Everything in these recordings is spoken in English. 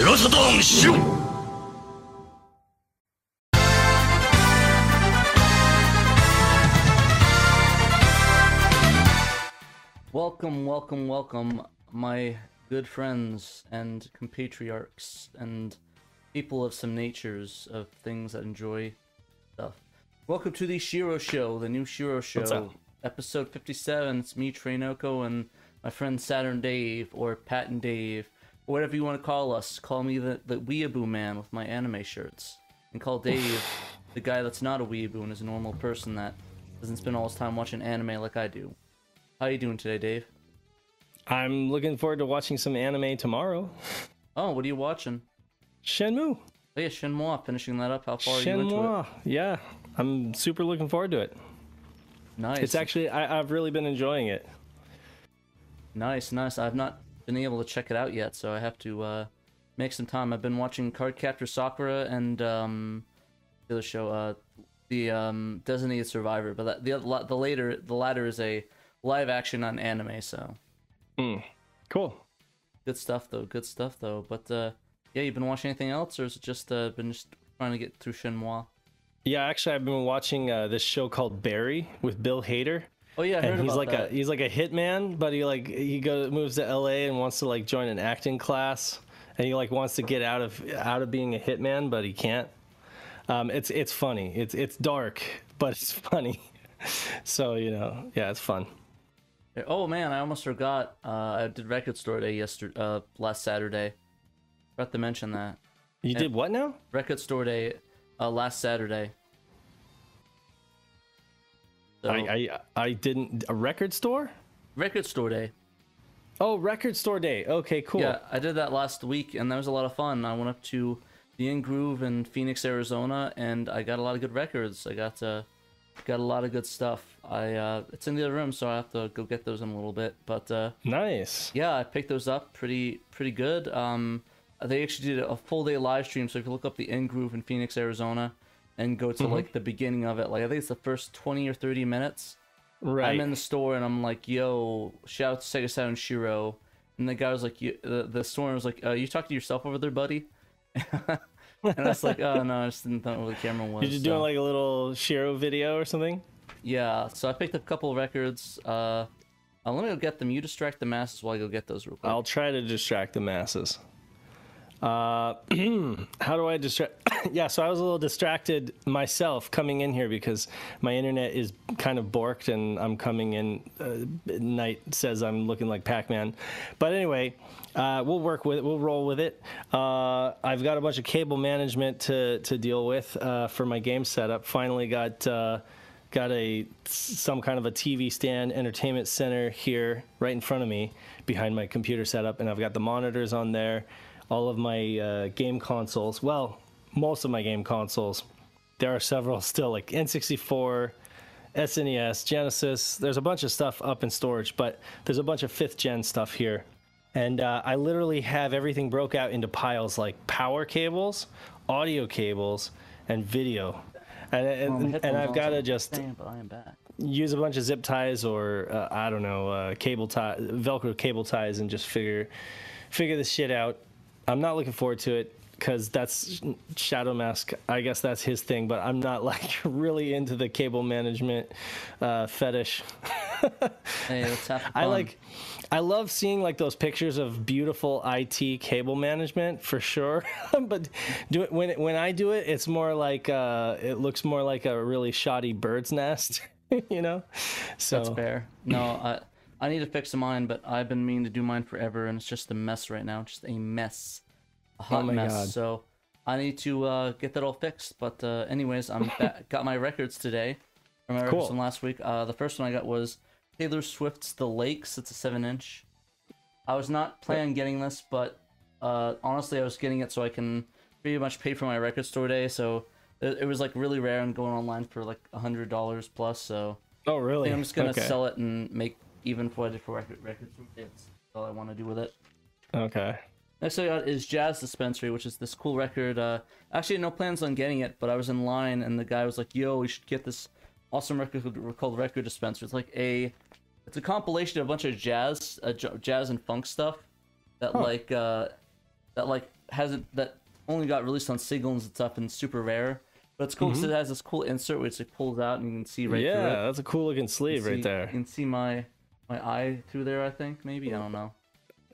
翼断しろ Welcome, welcome, welcome, my good friends and compatriots and people of some natures of things that enjoy stuff. Welcome to the Shiro Show, the new Shiro Show, up? episode 57. It's me, Trainoko, and my friend Saturn Dave, or Pat and Dave, or whatever you want to call us. Call me the, the Weeaboo Man with my anime shirts. And call Dave the guy that's not a weeaboo and is a normal person that doesn't spend all his time watching anime like I do. How are you doing today, Dave? I'm looking forward to watching some anime tomorrow. Oh, what are you watching? Shenmue. Oh yeah, Shenmue, finishing that up. How far are you into it? Shenmue. Yeah, I'm super looking forward to it. Nice. It's actually I, I've really been enjoying it. nice, nice. I've not been able to check it out yet, so I have to uh, make some time. I've been watching Cardcaptor Sakura and um, the other show, uh, the um, Designated Survivor. But that, the other- the later the latter is a live action on anime, so Cool. good stuff though. Good stuff though. But uh, yeah, you've been watching anything else, or is it just uh, been just trying to get through Shenmue? Yeah, actually, I've been watching uh, this show called Barry with Bill Hader. Oh yeah, I heard and he's about like that. a he's like a hitman, but he like he goes moves to L.A. and wants to like join an acting class, and he like wants to get out of out of being a hitman, but he can't. Um, it's it's funny. It's it's dark, but it's funny. so you know, yeah, it's fun. Oh man, I almost forgot. Uh, I did record store day yesterday, uh, last Saturday. Forgot to mention that. You did what now? Record store day, uh, last Saturday. So, I, I I didn't a record store. record store day. Oh, record store day. Okay, cool. Yeah, I did that last week, and that was a lot of fun. I went up to the In Groove in Phoenix, Arizona, and I got a lot of good records. I got uh, got a lot of good stuff. I uh, it's in the other room, so I have to go get those in a little bit. But uh, Nice. yeah, I picked those up pretty pretty good. Um, they actually did a full day live stream, so if you look up the In Groove in Phoenix, Arizona, and go to like the beginning of it, like I think it's the first twenty or thirty minutes. Right. I'm in the store and I'm like, "Yo, shout out to Sega Saturn Shiro," and the guy was like, you, "The the store was like, uh, you talking to yourself over there, buddy?" and I was like, "Oh no, I just didn't know where the camera was." You're just so- doing like a little Shiro video or something. yeah, so I picked up a couple of records. Uh, uh, let me go get them. You distract the masses while I go get those real quick. I'll try to distract the masses. Uh, how do I distract? yeah, so I was a little distracted myself coming in here because my internet is kind of borked and I'm coming in. Uh, night says I'm looking like Pac-Man, but anyway, uh, we'll work with it. We'll roll with it. Uh, I've got a bunch of cable management to to deal with uh, for my game setup. Finally got. Uh, got a some kind of a TV stand entertainment center here right in front of me behind my computer setup and I've got the monitors on there all of my uh, game consoles. Well most of my game consoles. There are several still like N64 SNES Genesis. There's a bunch of stuff up in storage but there's a bunch of fifth gen stuff here. And uh, I literally have everything broke out into piles like power cables audio cables and video. And, and, Well, and I've got to just stand, but I am back. use a bunch of zip ties or uh, I don't know uh, cable tie, Velcro cable ties, and just figure figure this shit out. I'm not looking forward to it because that's Shadow Mask. I guess that's his thing, but I'm not like really into the cable management uh, fetish. Hey, let's have fun. I like. I love seeing like those pictures of beautiful IT cable management for sure, but do it when when I do it, it's more like uh, it looks more like a really shoddy bird's nest, you know. So That's fair. No, I I need to fix mine, but I've been meaning to do mine forever, and it's just a mess right now. Just a mess, a hot Oh mess. God. So I need to uh, get that all fixed. But uh, anyways, I'm back, got my records today from my records from last week. Uh, the first one I got was Taylor Swift's "The Lakes." It's a seven-inch. I was not planning on getting this, but uh, honestly, I was getting it so I can pretty much pay for my record store day. So it, it was like really rare and going online for like a hundred dollars plus. So Oh, really? I'm just gonna okay. sell it and make even for record records. That's all I want to do with it. Okay. Next I got is Jazz Dispensary, which is this cool record. Uh, actually, no plans on getting it, but I was in line and the guy was like, "Yo, we should get this awesome record called Record Dispenser." It's like a, it's a compilation of a bunch of jazz, uh, jazz and funk stuff that like uh, that like hasn't that only got released on singles and stuff and super rare. But it's cool because it has this cool insert which it pulls out and you can see right through Mm-hmm. yeah, that's a cool looking sleeve See- right there. You can see my my eye through there. I think maybe I don't know.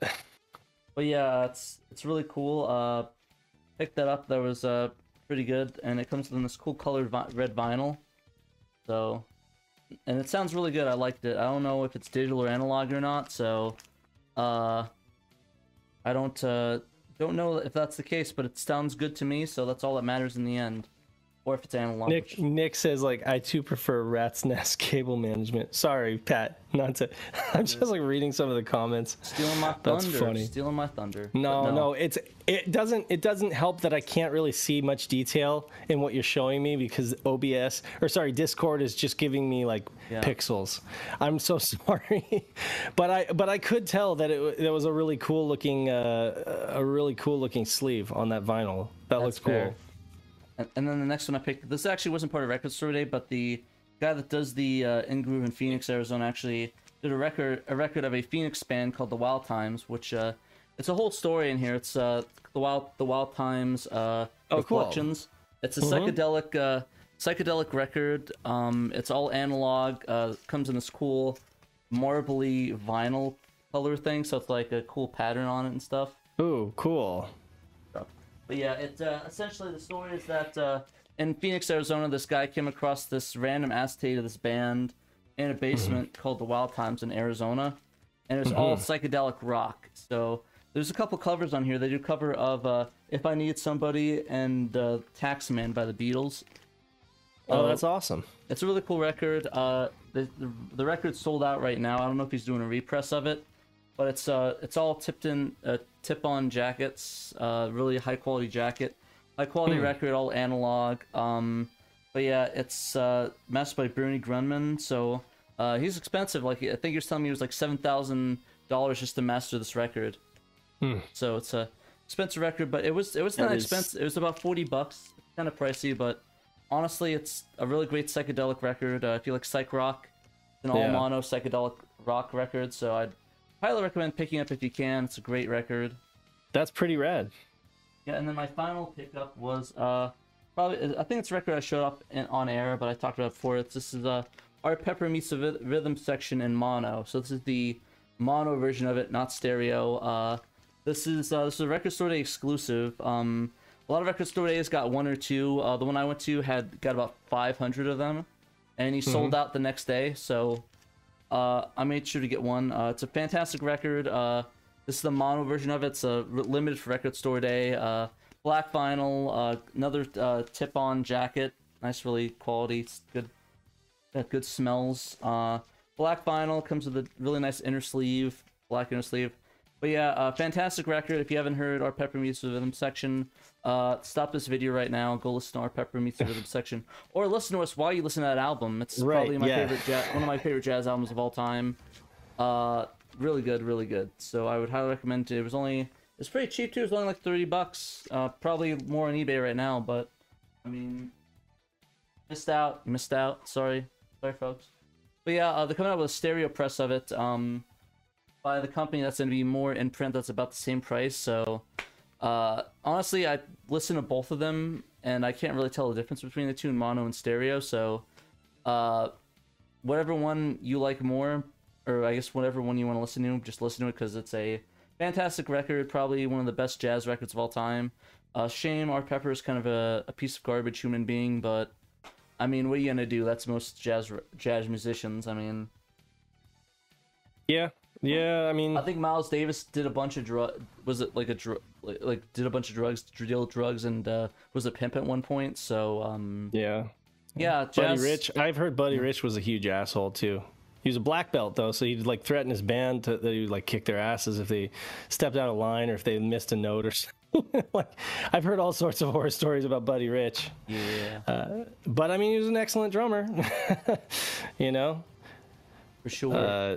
but yeah, it's it's really cool. Uh, picked that up. That was uh pretty good, and it comes in this cool colored vi- red vinyl. So, and it sounds really good. I liked it. I don't know if it's digital or analog or not. So, uh, I don't uh don't know if that's the case, but it sounds good to me. So that's all that matters in the end. Or if it's analog. Nick Nick says like I too prefer Rat's Nest cable management. Sorry, Pat, not to. I'm just like reading some of the comments. Stealing my thunder. That's funny. Stealing my thunder. No, But no, it's it doesn't it doesn't help that I can't really see much detail in what you're showing me because OBS or sorry Discord is just giving me like Yeah. pixels. I'm so sorry, but I but I could tell that it, it was a really cool looking uh, a really cool looking sleeve on that vinyl. That looks cool. fair. And, and then the next one I picked. This actually wasn't part of Record Store Day, but the guy that does the uh, In Groove in Phoenix, Arizona, actually did a record a record of a Phoenix band called the Wild Times, which uh, it's a whole story in here. It's uh, the Wild the Wild Times uh, Oh, cool. reflections. It's a psychedelic uh, psychedelic record. Um, it's all analog. Uh, comes in this cool marbly vinyl color thing, so it's like a cool pattern on it and stuff. Ooh, cool. But yeah, it uh, essentially the story is that uh, in Phoenix, Arizona, this guy came across this random acetate of this band in a basement called the Wild Times in Arizona, and it's all psychedelic rock. So there's a couple covers on here. They do cover of uh, "If I Need Somebody" and uh, "Taxman" by the Beatles. Oh, Uh, that's awesome. It's a really cool record. Uh, the, the the record's sold out right now. I don't know if he's doing a repress of it, but it's uh it's all tipped in uh, tip on jackets. Uh, really high quality jacket, high quality record, all analog. Um, but yeah, it's uh mastered by Bernie Grundman. So uh, he's expensive. Like I think he was telling me it was like seven thousand dollars just to master this record. So it's a expensive record, but it was it was not is- expensive. It was about forty bucks. Kind of pricey, but honestly, it's a really great psychedelic record. Uh, if you like psych rock, it's an all Yeah. mono psychedelic rock record. So I'd highly recommend picking up if you can. It's a great record. That's pretty rad. Yeah, and then my final pickup was uh probably I think it's a record I showed up in, on air, but I talked about it before. It's this is uh Art Pepper meets the rhythm section in mono. So this is the mono version of it, not stereo. Uh, this is uh, this is a record store day exclusive. Um, a lot of record store days got one or two. Uh, the one I went to had got about 500 of them, and he sold out the next day. So uh, I made sure to get one. Uh, it's a fantastic record. Uh, this is the mono version of it. It's a limited for Record Store Day. Uh, black vinyl, uh, another uh, tip-on jacket. Nice, really quality. It's good. Got good smells. Black vinyl comes with a really nice inner sleeve, black inner sleeve. But yeah, uh, fantastic record. If you haven't heard Art Pepper Meets the Rhythm section, uh, stop this video right now. Go listen to Art Pepper Meets the Rhythm section, or listen to us while you listen to that album. It's Right, probably my yeah. favorite, jazz, one of my favorite jazz albums of all time. Uh, really good, really good. So I would highly recommend it. It was only, it's pretty cheap too. It was only like thirty bucks. Uh, probably more on eBay right now, but I mean, missed out. Missed out. Sorry, sorry, folks. But yeah, uh, they're coming out with a stereo press of it. Um, by the company that's going to be more in print. That's about the same price. So, uh, honestly, I listen to both of them, and I can't really tell the difference between the two in mono and stereo. So, uh, whatever one you like more, or I guess whatever one you want to listen to, just listen to it because it's a fantastic record. Probably one of the best jazz records of all time. Uh, shame Art Pepper is kind of a, a piece of garbage human being, but I mean, what are you gonna do? That's most jazz jazz musicians. I mean, Yeah, yeah. I mean, I think Miles Davis did a bunch of drug. Was it like a drug? Like, like did a bunch of drugs, deal drugs, and uh, was a pimp at one point. So um, yeah. yeah, Buddy jazz. Rich. I've heard Buddy Rich was a huge asshole too. He was a black belt though, so he'd like threaten his band to, that he would like kick their asses if they stepped out of line or if they missed a note or something. like I've heard all sorts of horror stories about Buddy Rich. Yeah, But I mean, he was an excellent drummer. you know. for sure. Uh,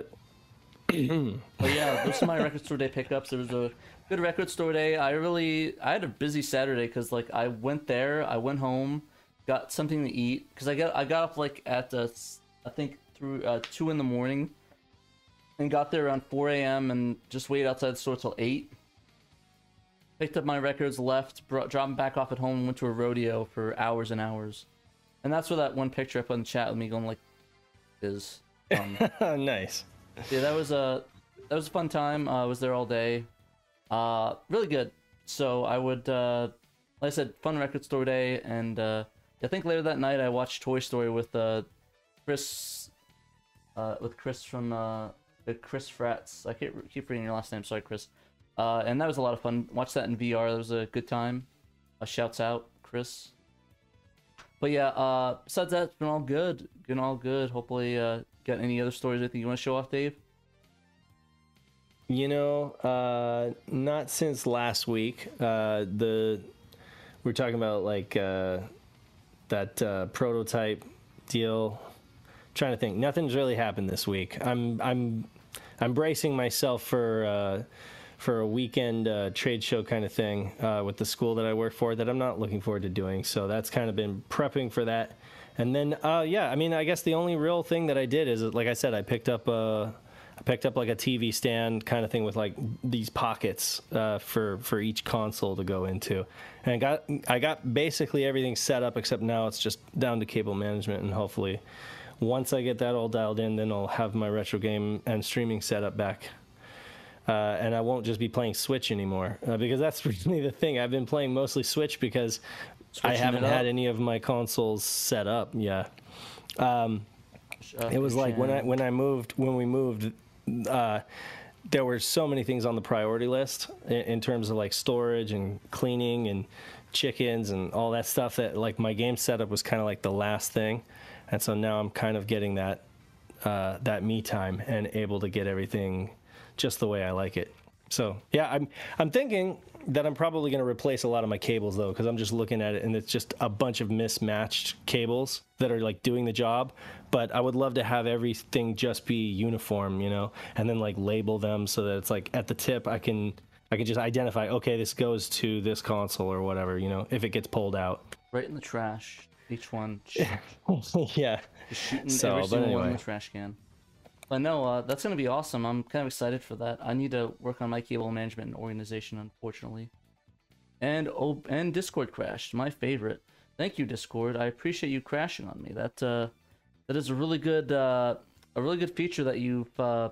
But yeah, those are my record store day pickups. There was a good record store day. I really, I had a busy Saturday because like I went there, I went home, got something to eat because I got I got up like at s- I think through uh, two in the morning, and got there around four a.m. and just waited outside the store till eight. picked up my records, left, brought, dropped them back off at home, went to a rodeo for hours and hours. And that's where that one picture up in the chat with me going like is. Um, nice. Yeah, that was a that was a fun time. Uh, I was there all day. Uh, really good. So I would, uh, like I said, fun record store day, and uh, I think later that night I watched Toy Story with uh, Chris, uh, with Chris from uh, the Chris Frats. I keep keep reading your last name. Sorry, Chris. Uh, and that was a lot of fun. Watch that in VR. That was a good time. Shouts out, Chris. But yeah, uh, besides that, it's been all good. Been all good. Hopefully, uh, got any other stories anything you want to show off, Dave? You know, uh, not since last week. Uh, the we're talking about like uh, that uh, prototype deal. trying to think. Nothing's really happened this week. I'm I'm I'm bracing myself for uh, for a weekend uh, trade show kind of thing uh, with the school that I work for that I'm not looking forward to doing. So that's kind of been prepping for that. And then, uh, yeah, I mean, I guess the only real thing that I did is, like I said, I picked up a, I picked up like a TV stand kind of thing with like these pockets uh, for for each console to go into, and I got I got basically everything set up except now it's just down to cable management and hopefully, once I get that all dialed in, then I'll have my retro game and streaming setup back uh, and I won't just be playing Switch anymore uh, because that's really the thing. I've been playing mostly Switch because I haven't had any of my consoles set up. Yeah, um, it was like when I when I moved when we moved. Uh, there were so many things on the priority list in, in terms of like storage and cleaning and chickens and all that stuff that like my game setup was kind of like the last thing and so now i'm kind of getting that uh, that me time and able to get everything just the way I like it. So yeah, I'm I'm thinking that I'm probably going to replace a lot of my cables though, because I'm just looking at it and it's just a bunch of mismatched cables that are like doing the job. But I would love to have everything just be uniform, you know, and then like label them so that it's like at the tip I can I can just identify okay this goes to this console or whatever, you know, if it gets pulled out. Right in the trash. Each one. yeah. Just shooting so, every single anyway. one in the trash can. But no, uh, that's gonna be awesome. I'm kind of excited for that. I need to work on my cable management and organization, unfortunately. And oh, and Discord crashed. My favorite. Thank you, Discord. I appreciate you crashing on me. That uh, that is a really good uh, a really good feature that you've uh,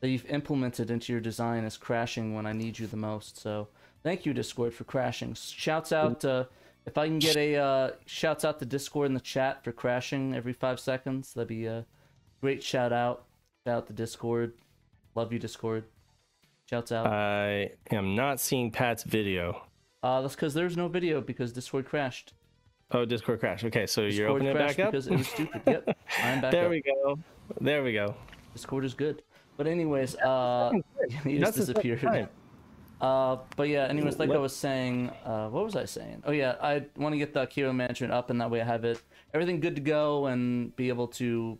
that you've implemented into your design is crashing when I need you the most. So thank you, Discord, for crashing. Shouts out. Uh, if I can get a uh, shouts out to Discord in the chat for crashing every five seconds, that'd be a great shout out. Shout out to Discord. Love you, Discord. Shouts out. I am not seeing Pat's video. Uh, that's because there's no video because Discord crashed. Oh, Discord crashed. Okay, so Discord you're opening it back up because it was stupid. yep, I'm back. There up. we go. There we go. Discord is good. But anyways, uh, he just disappeared. Uh, but yeah, anyways, like what? I was saying, uh, what was I saying? Oh yeah, I want to get the Kiro management up, and that way I have it everything good to go and be able to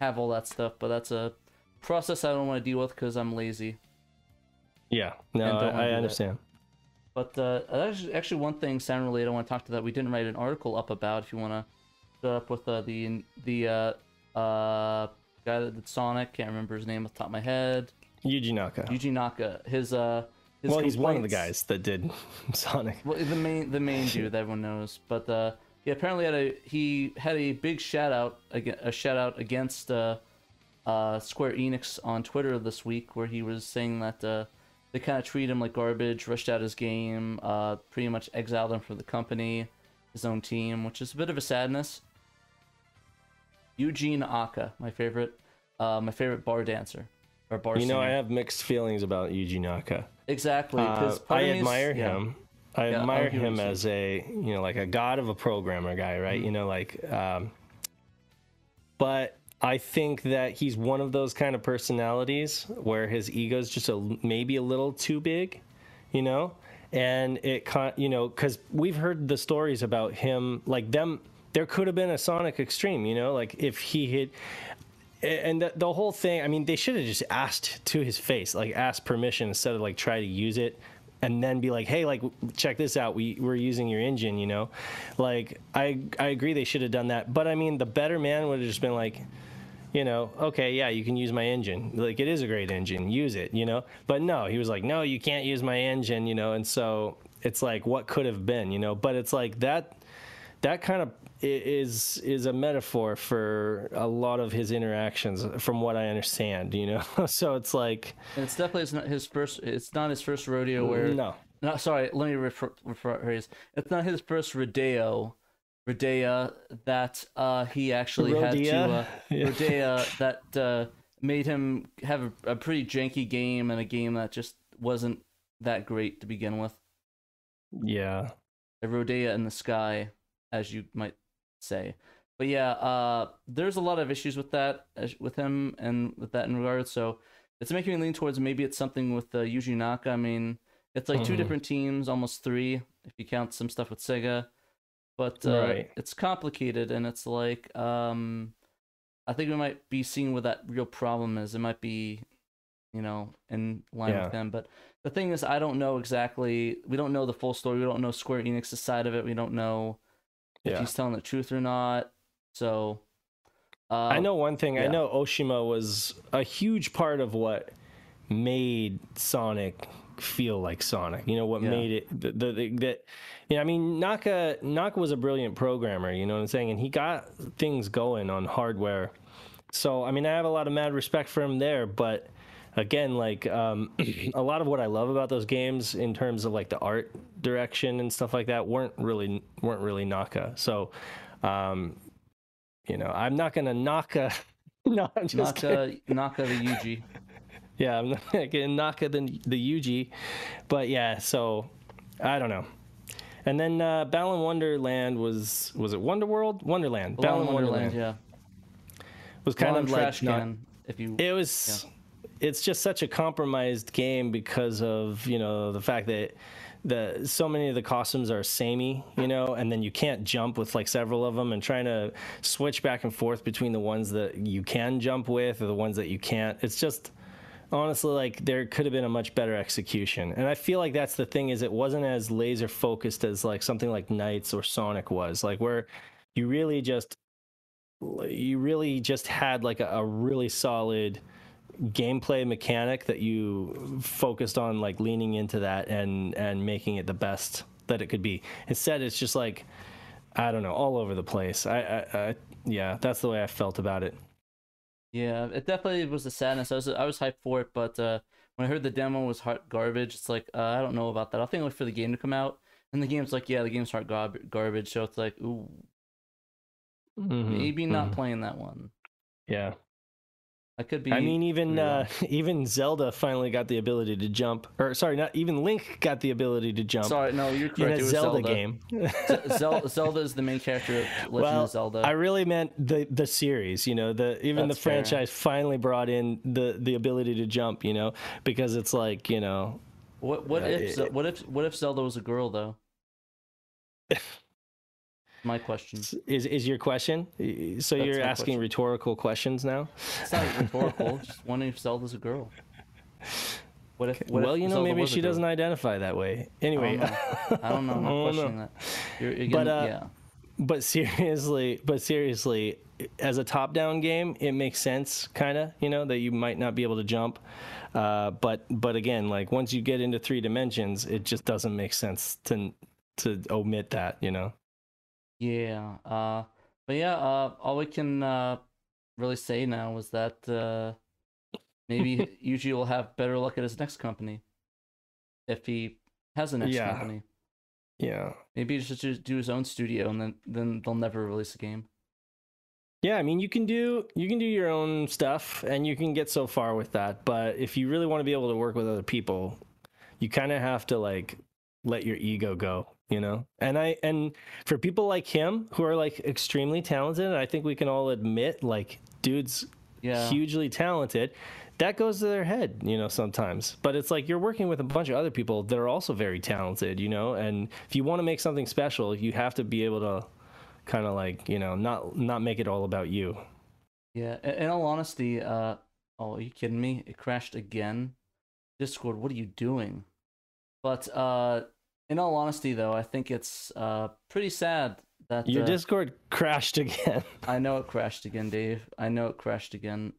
have all that stuff. But that's a process I don't want to deal with because I'm lazy. Yeah, no, I, I understand. That. But uh, actually, actually, one thing sound related I want to talk to that we didn't write an article up about. If you want to set up with uh, the the uh, uh, guy that did Sonic, can't remember his name off the top of my head. Yuji Naka. Yuji Naka. His uh. His well, he's one of the guys that did Sonic. Well, the main the main dude that everyone knows, but uh, he apparently had a he had a big shout out a shout out against uh, uh, Square Enix on Twitter this week, where he was saying that uh, they kind of treat him like garbage, rushed out his game, uh, pretty much exiled him from the company, his own team, which is a bit of a sadness. Yuji Naka, my favorite, uh, my favorite bar dancer or bar. You know, singer. I have mixed feelings about Yuji Naka. Exactly, because uh, I admire him. Yeah. I yeah, admire him as a you know like a god of a programmer guy, right? Mm-hmm. You know, like, um, but I think that he's one of those kind of personalities where his ego is just a maybe a little too big, you know, and it you know because we've heard the stories about him like them. There could have been a Sonic X-treme, you know, like if he had and the, the, whole thing i mean they should have just asked to his face like asked permission instead of like try to use it and then be like, hey, like check this out. We we're using your engine, you know. Like I I agree they should have done that. But I mean, the better man would have just been like, you know, okay, yeah, you can use my engine. Like it is a great engine, use it, you know. But no, he was like, no, you can't use my engine, you know. And so it's like, what could have been, you know? But it's like that. That kind of is is a metaphor for a lot of his interactions, from what I understand, you know. so it's like, and it's definitely it's not his first. It's not his first rodeo where. No. No, sorry. Let me rephrase. It's not his first rodeo Rodea that uh, he actually Rodea? had to uh, Yeah. Rodea that uh, made him have a, a pretty janky game and a game that just wasn't that great to begin with. yeah, A Rodea in the sky, as you might say. But yeah, uh, there's a lot of issues with that as- with him and with that in regards. So it's making me lean towards maybe it's something with uh, Yuji Naka. I mean, it's like two Mhm. different teams, almost three if you count some stuff with Sega. But uh, Right. it's complicated, and it's like um, I think we might be seeing what that real problem is. It might be, you know, in line Yeah. with them But the thing is, I don't know exactly. We don't know the full story. We don't know Square Enix's side of it. We don't know if yeah. he's telling the truth or not. So uh, I know one thing. I know Oshima was a huge part of what made Sonic feel like Sonic. You know what Yeah. made it the, the, the that. Yeah, I mean Naka Naka was a brilliant programmer. You know what I'm saying, and he got things going on hardware. So I mean, I have a lot of mad respect for him there, but. Again, like um, a lot of what I love about those games in terms of like the art direction and stuff like that weren't really weren't really Naka. So, um, you know, I'm not gonna Naka. no, I'm just. Naka Naka the Yuji. Yeah, I'm not gonna Naka the the Yuji, but yeah. So I don't know. And then uh, Balan Wonderland was was it Wonderworld Wonderland Balan Wonderland, Wonderland yeah. was kind Balan of like trash not- can. If you it was it's just such a compromised game because of you know the fact that the so many of the costumes are samey you know and then you can't jump with like several of them and trying to switch back and forth between the ones that you can jump with or the ones that you can't it's just honestly like there could have been a much better execution. And i feel like that's the thing is it wasn't as laser focused as like something like NiGHTS or sonic was. Like where you really just you really just had like a, a really solid gameplay mechanic that you focused on like leaning into that and and making it the best that it could be. Instead it's just like i don't know all over the place. I i, I yeah that's the way i felt about it Yeah, it definitely was a sadness. I was I was hyped for it, but uh, when I heard the demo was hot garbage, it's like uh, I don't know about that. I think wait for the game to come out, and the game's like, yeah, the game's hot garb- garbage. So it's like, ooh, Mhm, maybe not mhm. playing that one. yeah I could be. i mean even uh even zelda finally got the ability to jump or sorry not even link got the ability to jump sorry, no, you're in correct. a it was zelda, Zelda, game Z- Zelda is the main character of Legend well, of Zelda. I really meant the the series. You know, the even That's the fair. franchise finally brought in the the ability to jump. You know, because it's like you know, What what Uh, if it- what if what if Zelda was a girl though? My question. is is your question? So you're asking question. rhetorical questions now? It's not rhetorical. just wondering if Zelda's a girl. What if? What well, if you know, Zelda maybe she doesn't identify that way. Anyway, I don't know. I'm I not don't questioning know. that. You're, you're But, getting, uh, yeah. but seriously, but seriously, as a top-down game, it makes sense, kind of, you know, that you might not be able to jump. Uh, but but again, like once you get into three dimensions, it just doesn't make sense to to omit that, you know. Yeah. Uh, but yeah. Uh, all we can uh really say now is that uh maybe Yuji will have better luck at his next company if he has a next Yeah. company. Yeah. Maybe he should just do his own studio, and then then they'll never release a game. Yeah, I mean you can do you can do your own stuff and you can get so far with that, but if you really want to be able to work with other people, you kind of have to like let your ego go, you know? And I and for people like him who are like extremely talented, I think we can all admit like dude's Yeah. hugely talented. That goes to their head, you know, sometimes. But it's like you're working with a bunch of other people that are also very talented, you know, and if you want to make something special, you have to be able to kind of like, you know, not not make it all about you. Yeah, in all honesty, uh, oh, are you kidding me? It crashed again. Discord, what are you doing? But uh, in all honesty, though, I think it's uh pretty sad That Your uh, Discord crashed again. I know it crashed again, Dave. I know it crashed again.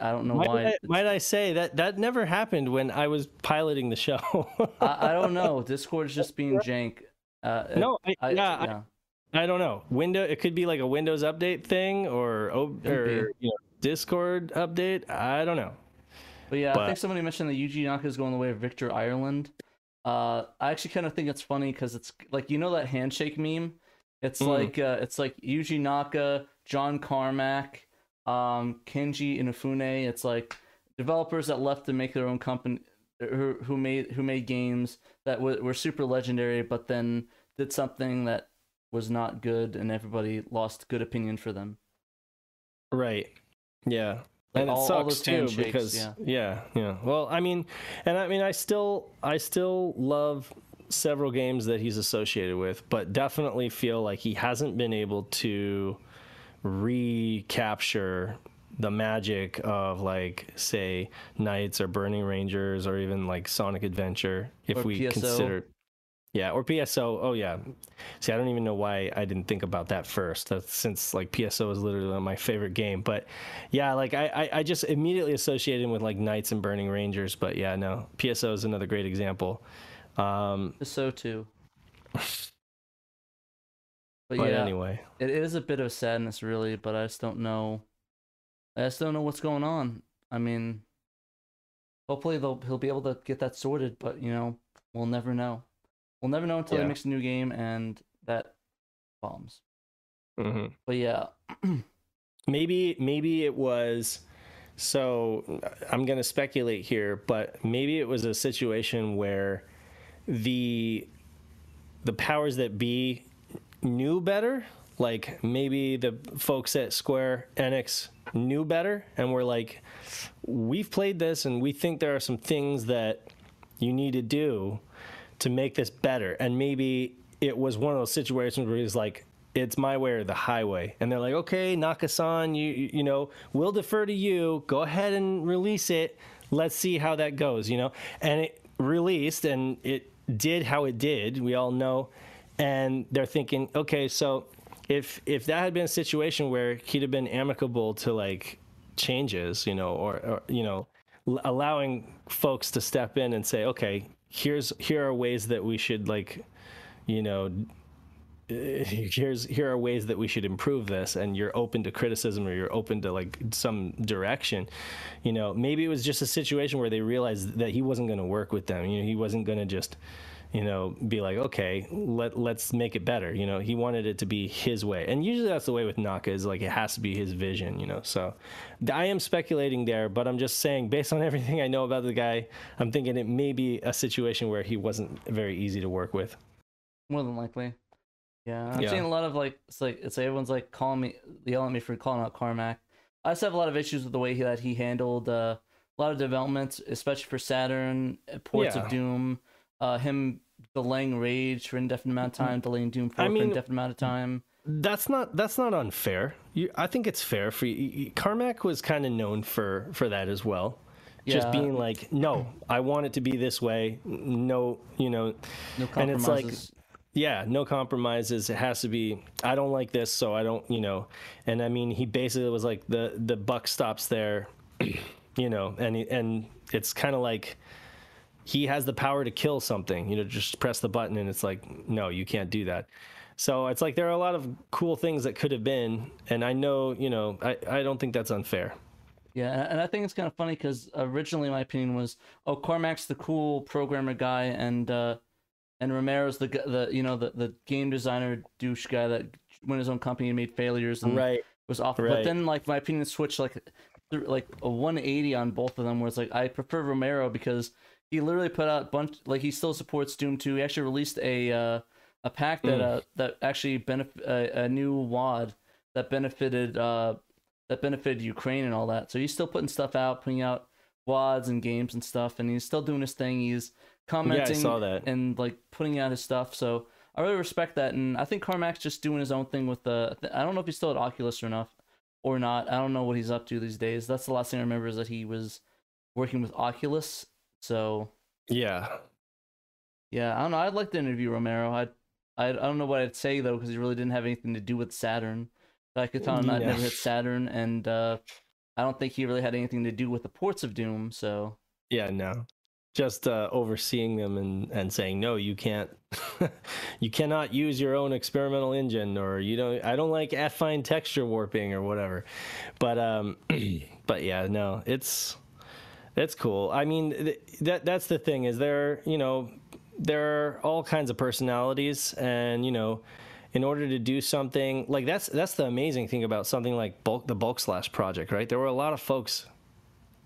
I- don't know Might, why. I, might I say that that never happened when I was piloting the show? I, I don't know. Discord's just being jank. Uh, no, I, I, yeah, yeah. I, don't know. Window, it could be like a Windows update thing or or you know, Discord update. I don't know. But yeah, I think somebody mentioned that Yuji Naka is going the way of Victor Ireland. Uh, I actually kind of think it's funny because it's like you know that handshake meme. It's Mm. like uh, it's like Yuji Naka, John Carmack, um, Keiji Inafune. It's like developers that left to make their own company, who, who made who made games that w- were super legendary, but then did something that was not good, and everybody lost good opinion for them. Right. Yeah. Like, and it all- all sucks those too handshakes, because yeah. yeah. yeah, Well, I mean, and I mean, I still, I still love several games that he's associated with, but definitely feel like he hasn't been able to recapture the magic of like say NiGHTS or Burning Rangers or even like Sonic Adventure if Or we PSO. consider yeah, or PSO. Oh yeah. See, I don't even know why I didn't think about that first. That's since like PSO is literally my favorite game. But yeah, like I, I, I just immediately associated him with like NiGHTS and Burning Rangers. But yeah, no, PSO is another great example. Um, So too. But, but yeah, anyway, it is a bit of sadness, really. But I just don't know. I just don't know what's going on. I mean, hopefully they'll he'll be able to get that sorted. But you know, we'll never know. We'll never know until Yeah. he makes a new game and that bombs. hmm But yeah, maybe maybe it was. So I'm gonna speculate here, but maybe it was a situation where the the powers that be knew better. Like maybe the folks at Square Enix knew better and were like, "We've played this, and we think there are some things that you need to do to make this better." And maybe it was one of those situations where he's like, "It's my way or the highway," and they're like, "Okay, Nakasan, you you you know, we'll defer to you. Go ahead and release it. Let's see how that goes." You know, and it released and it did how it did. We all know, and they're thinking, okay, so if if that had been a situation where he'd have been amicable to like changes, you know, or, or you know, allowing folks to step in and say, okay, here's here are ways that we should like, you know, here's here are ways that we should improve this and you're open to criticism or you're open to like some direction you know maybe it was just a situation where they realized that he wasn't going to work with them you know he wasn't going to just you know be like okay let let's make it better you know he wanted it to be his way and usually that's the way with Naka is like it has to be his vision you know so I am speculating there but I'm just saying based on everything I know about the guy I'm thinking it may be a situation where he wasn't very easy to work with more than likely. Yeah, I'm Yeah. seeing a lot of like it's like it's like everyone's like calling me, yelling at me for calling out Carmack. I just have a lot of issues with the way he, that he handled uh, a lot of developments, especially for Saturn, uh, ports Yeah. of Doom, uh, him delaying Rage for an indefinite amount of time, delaying Doom 4 I for mean- indefinite amount of time. That's not that's not unfair. You, I think it's fair for you. you- Carmack was kind of known for for that as well. Just being like, no, I want it to be this way. No, you know, No and it's like, yeah, no compromises. It has to be. I don't like this, so I don't, you know. And I mean, he basically was like, the the buck stops there, you know, and and it's kind of like he has the power to kill something. You know, just press the button, and it's like, no, you can't do that. So it's like there are a lot of cool things that could have been, and I know, you know, I, I don't think that's unfair. Yeah, and- I think it's kind of funny because originally my opinion was, oh, Carmack's the cool programmer guy, and uh, and Romero's the the you know the, the game designer douche guy that went his own company and made failures and Right. was awful. But then like my opinion switched like like a 180 on both of them, where it's like I prefer Romero because he literally put out a bunch like he still supports Doom 2. He actually released a uh, a pack that uh, that actually benefit uh, a new WAD that benefited uh, that benefited Ukraine and all that. So he's still putting stuff out, putting out wads and games and stuff, and he's still doing his thing. He's commenting saw that. and like putting out his stuff. So I really respect that, and I think Carmack's just doing his own thing with the. I don't know if he's still at Oculus or not, or not. I don't know what he's up to these days. That's the last thing I remember is that he was working with Oculus. So Yeah. yeah, I don't know. I'd like to interview Romero. I'd I, I don't know what I'd say though because he really didn't have anything to do with Saturn. Daikatana yeah. never hit Saturn, and uh, I don't think he really had anything to do with the ports of Doom. So yeah, no, just uh, overseeing them and, and saying no, you can't, you cannot use your own experimental engine, or you don't. I don't like affine texture warping or whatever. But um, but yeah, no, it's it's cool. I mean, that that's the thing is there, you know, there are all kinds of personalities, and you know, in order to do something like that's that's the amazing thing about something like bulk the bulk slash project, right? There were a lot of folks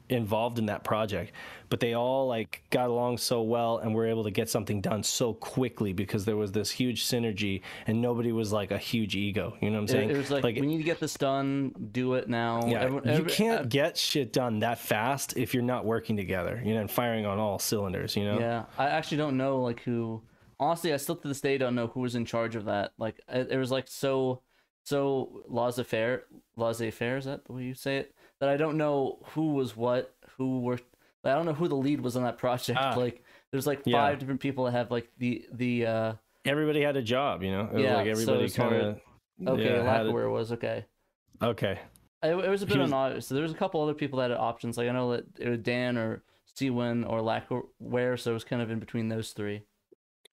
involved in that project but they all like got along so well and were able to get something done so quickly because there was this huge synergy and nobody was like a huge ego you know what i'm saying? it, it was like, like, we need to get this done do it now. Yeah, everyone, you can't uh, get shit done that fast if you're not working together you know and firing on all cylinders you know? Yeah i actually don't know like who honestly i still to this day don't know who was in charge of that. Like it, it was like so so laissez-faire laissez-faire is that the way you say it? That I don't know who was what, who I don't know who the lead was on that project. Ah, like, there's like five yeah. different people that have like the the. uh Everybody had a job, you know. It yeah, like everybody so kind of. Okay, yeah, Lacquer was okay. Okay. It, it was a bit was... So there was a couple other people that had options. Like I know that it was Dan or Steven or Lacquer, so it was kind of in between those three.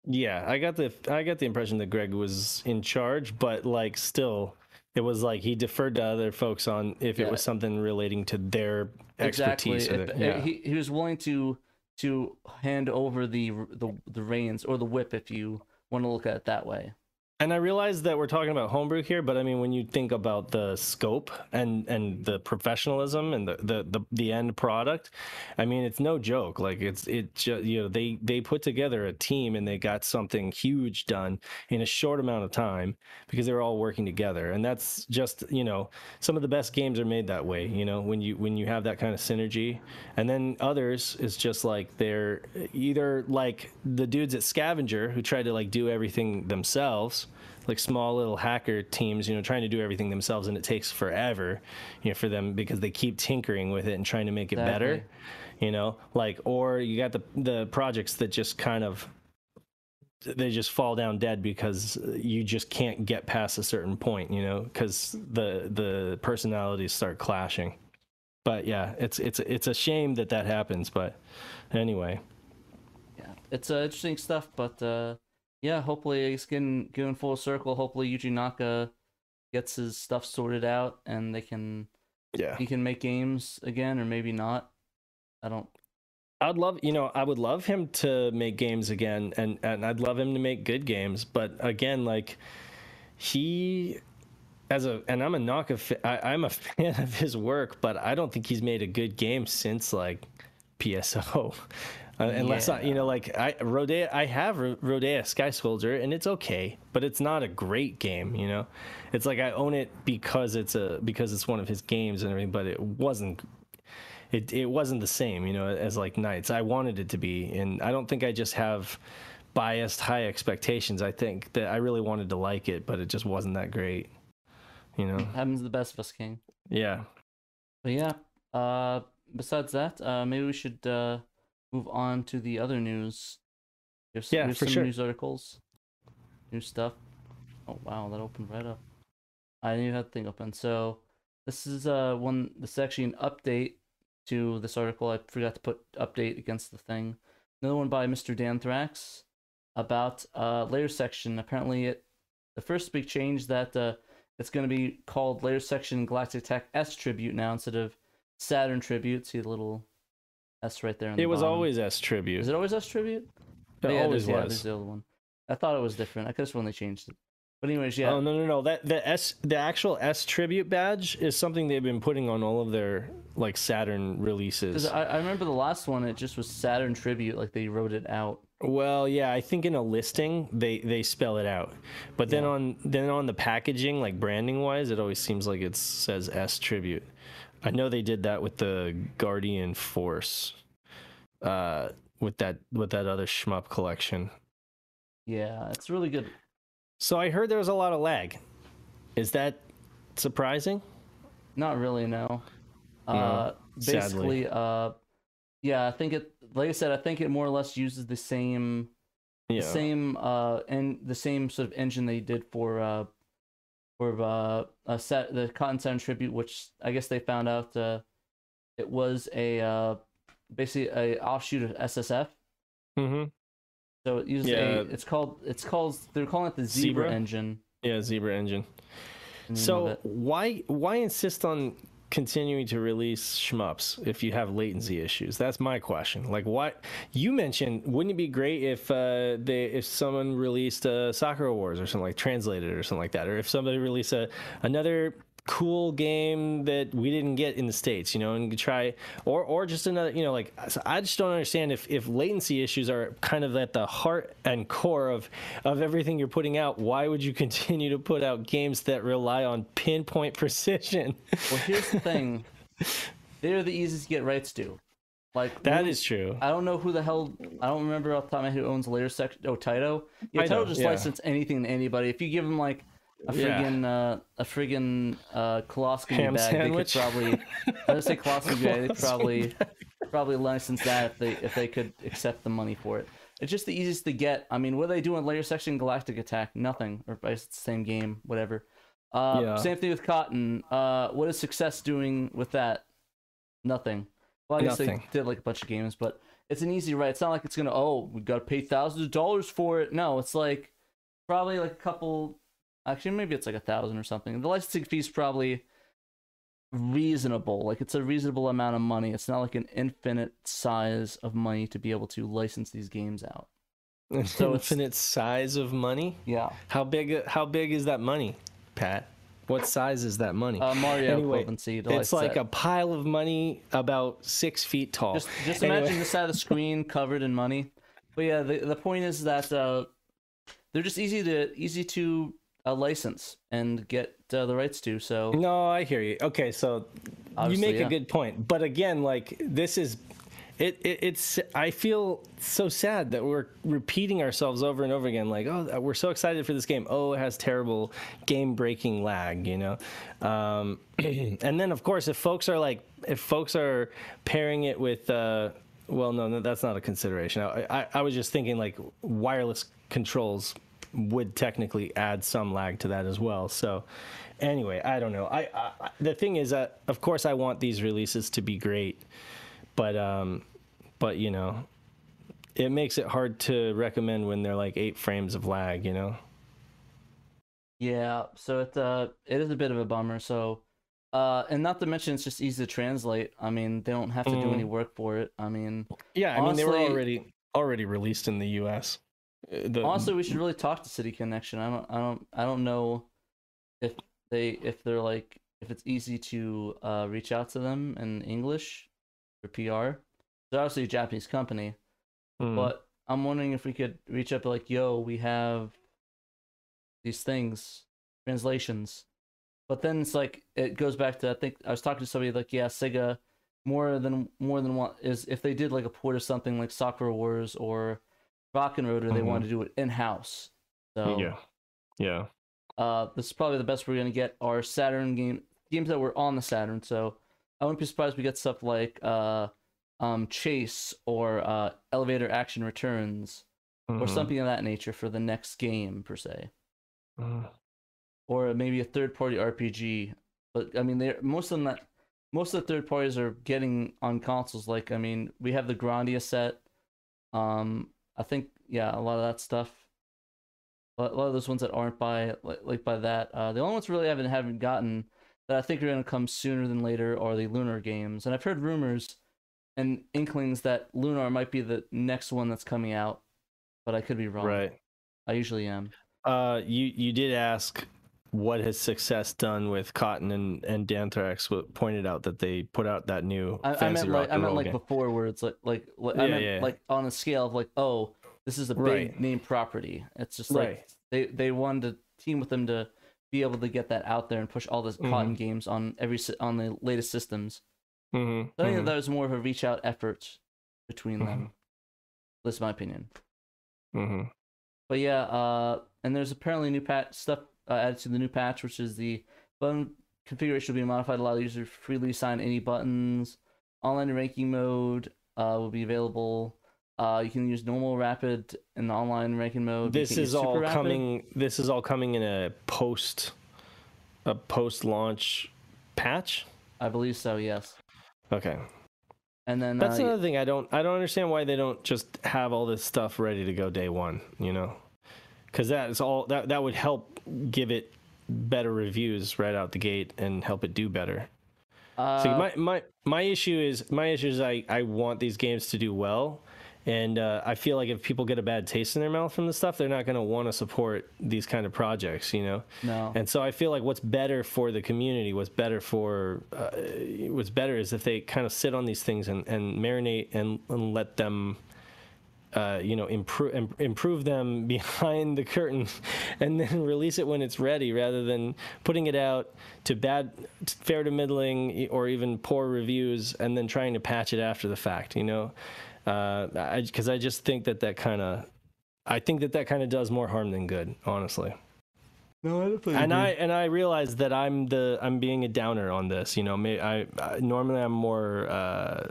Yeah, I got the I got the impression that Greg was in charge, but like still, it was like he deferred to other folks on if yeah. it was something relating to their expertise. Exactly. yeah. he, he was willing to to hand over the the the reins or the whip if you want to look at it that way. And I realize that we're talking about homebrew here, but I mean, when you think about the scope and and the professionalism and the the the, the end product, I mean, it's no joke. Like it's it just you know they they put together a team and they got something huge done in a short amount of time because they were all working together, and that's just you know some of the best games are made that way. You know when you when you have that kind of synergy, and then others is just like they're either like the dudes at Scavenger who tried to like do everything themselves like small little hacker teams, you know, trying to do everything themselves, and it takes forever, you know, for them because they keep tinkering with it and trying to make it exactly. better, you know, like or you got the the projects that just kind of they just fall down dead because you just can't get past a certain point, you know, because the the personalities start clashing. But yeah, it's it's it's a shame that that happens. But anyway, yeah, it's uh, interesting stuff. But uh, yeah, hopefully it's getting going full circle. Hopefully Yuji Naka gets his stuff sorted out and they can yeah he can make games again or maybe not. I don't. I'd love you know I would love him to make games again and and I'd love him to make good games. But again, like he as a and I'm a Naka I, I'm a fan of his work, but I don't think he's made a good game since like PSO. Uh, unless yeah. I, you know, like I Rodea, I have Rodea Sky Soldier, and it's okay, but it's not a great game. You know, it's like I own it because it's a because it's one of his games and everything, but it wasn't. It it wasn't the same, you know, as like NiGHTS. I wanted it to be, and I don't think I just have biased high expectations. I think that I really wanted to like it, but it just wasn't that great. You know, happens the best of us, King. Yeah. But yeah. Uh, besides that, uh, maybe we should uh move on to the other news. There's, yeah, there's for some sure. news articles, new stuff. Oh wow, that opened right up. I have the thing open. So this is uh one. This is actually an update to this article. I forgot to put update against the thing. Another one by Mr. Danthrax about uh layer section. Apparently, it the first big change that uh it's going to be called layer section Galactic Attack S tribute now instead of Saturn tribute. See the little S right there. it was bottom. always S tribute. Is it always S tribute? It yeah, always was. Yeah, the other one. I thought it was different. I could have sworn they changed it. But anyways, yeah. Oh no no no! That the S the actual S tribute badge is something they've been putting on all of their like Saturn releases. I, I remember the last one; it just was Saturn tribute, like they wrote it out. Well, yeah, I think in a listing they they spell it out, but then yeah. on then on the packaging, like branding wise, it always seems like it says S tribute. I know they did that with the Guardian Force, uh, with that with that other shmup collection. Yeah, it's really good. So I heard there was a lot of lag. Is that surprising? Not really, no. no uh, basically, sadly. uh, yeah, I think it. Like I said, I think it more or less uses the same Yeah. the same uh and the same sort of engine they did for uh for uh a set the Cotton Sound tribute, which I guess they found out uh it was a uh basically a offshoot of SSF. Mm-hmm. So it uses Yeah. a it's called it's called they're calling it the Zebra, Zebra? engine. Yeah, Zebra engine. the name of So why why insist on continuing to release shmups if you have latency issues? That's my question. Like, what You mentioned wouldn't it be great if uh, they if someone released uh, Soccer Wars or something like translated or something like that, or if somebody released a another cool game that we didn't get in the states, you know, and you try or or just another, you know, like I just don't understand if if latency issues are kind of at the heart and core of of everything you're putting out, why would you continue to put out games that rely on pinpoint precision? Well, here's the thing. They're the easiest to get rights to. Like That who- is true. I don't know who the hell. I don't remember off the top of my head who owns the Layer Section. Oh, Taito. Yeah, Taito, Taito just yeah. license anything to anybody. If you give them like a Yeah. friggin' uh, a friggin' uh, coloscopy Ham bag, sandwich? they could probably. I would say coloscopy bag. They probably probably license that if they if they could accept the money for it. It's just the easiest to get. I mean, what are they doing? Layer section Galactic Attack? Nothing. Or it's the same game. Whatever. Uh, Yeah. Same thing with Cotton. Uh, what is Success doing with that? Nothing. Well, I guess Nothing. they did like a bunch of games, but it's an easy right. It's not like it's gonna. Oh, we gotta pay thousands of dollars for it. No, it's like probably like a couple. Actually, maybe it's like a thousand or something. The licensing fee's probably reasonable. Like it's a reasonable amount of money. It's not like an infinite size of money to be able to license these games out. An So it's- infinite size of money. Yeah. How big? How big is that money, Pat? What size is that money? Uh, Mario Anyway, it's like set. a pile of money about six feet tall. just just Anyway. imagine the side of the screen covered in money. But yeah, the the point is that uh, they're just easy to easy to uh, license and get uh, the rights to. So No, I hear you. Okay, so you make yeah. a good point, but again, like this is, it, it it's. I feel so sad that we're repeating ourselves over and over again. Like, oh, we're so excited for this game. Oh, it has terrible game-breaking lag, you know. Um, and then, of course, if folks are like, if folks are pairing it with, uh, well, no, no, that's not a consideration. I, I, I was just thinking like wireless controls would technically add some lag to that as well. So, anyway, I don't know. I, I the thing is that of course I want these releases to be great, but um, but you know, it makes it hard to recommend when they're like eight frames of lag. You know. yeah, so it uh it is a bit of a bummer. So uh and not to mention it's just easy to translate. I mean they don't have to do any Mm. work for it. I mean Yeah, I mean they were already already released in the U.S. The, honestly we should really talk to City Connection. I don't I don't I don't know if they if they're like if it's easy to uh reach out to them in English for PR. They're obviously a Japanese company. Hmm. But I'm wondering if we could reach up like, yo, we have these things, translations. But then it's like it goes back to I think I was talking to somebody like, yeah, Sega more than more than one is if they did like a port of something like Soccer Wars or Rock and Rotor, they Mhm. want to do it in house. So yeah, yeah. uh, this is probably the best we're gonna get are Saturn game games that were on the Saturn. So I wouldn't be surprised if we get stuff like uh, um, Chase or uh, Elevator Action Returns or Mhm. something of that nature for the next game per se, Mhm. or maybe a third-party RPG. But I mean, they most of them that most of the third parties are getting on consoles. Like I mean, we have the Grandia set. Um, I think yeah, a lot of that stuff. A lot of those ones that aren't by like, by that. Uh, the only ones really haven't haven't gotten that I think are going to come sooner than later are the Lunar games, and I've heard rumors and inklings that Lunar might be the next one that's coming out, but I could be wrong. Right. I usually am. Uh, you you did ask what has success done with Cotton and and Danthrax. Pointed out that they put out that new I, I meant like I meant like game. before where it's like like, like I Yeah, meant yeah. like on a scale of like oh this is a big Right. name property. It's just like Right. they they wanted to team with them to be able to get that out there and push all the cotton Mhm. games on every on the latest systems. Mhm, So I think mhm, that was more of a reach out effort between Mm-hmm. them. That's my opinion. mhm. But yeah, uh, and there's apparently new pat stuff uh, added to the new patch, which is the button configuration will be modified allow the user to freely assign any buttons. Online ranking mode uh, will be available. Uh, you can use normal, rapid, and online ranking mode. This is all rapid. coming. This is all coming in a post, a post-launch patch. I believe so. Yes. Okay, And then that's uh, another thing. I don't. I don't understand why they don't just have all this stuff ready to go day one. You know, because that is all. That that would help give it better reviews right out the gate and help it do better. uh, So my, my my issue is my issue is I, I want these games to do well, and uh, I feel like if people get a bad taste in their mouth from the stuff, they're not going to want to support these kind of projects, you know. no. And so I feel like what's better for the community, what's better for uh, what's better is if they kind of sit on these things and, and marinate and, and let them. Uh, you know, improve improve them behind the curtain, and then release it when it's ready, rather than putting it out to bad, fair to middling, or even poor reviews, and then trying to patch it after the fact. You know, because I, just think that that kind of, I think that that kind of does more harm than good, honestly no, I definitely and I and I realize that I'm the I'm being a downer on this. You know, may, I, I normally I'm more, uh,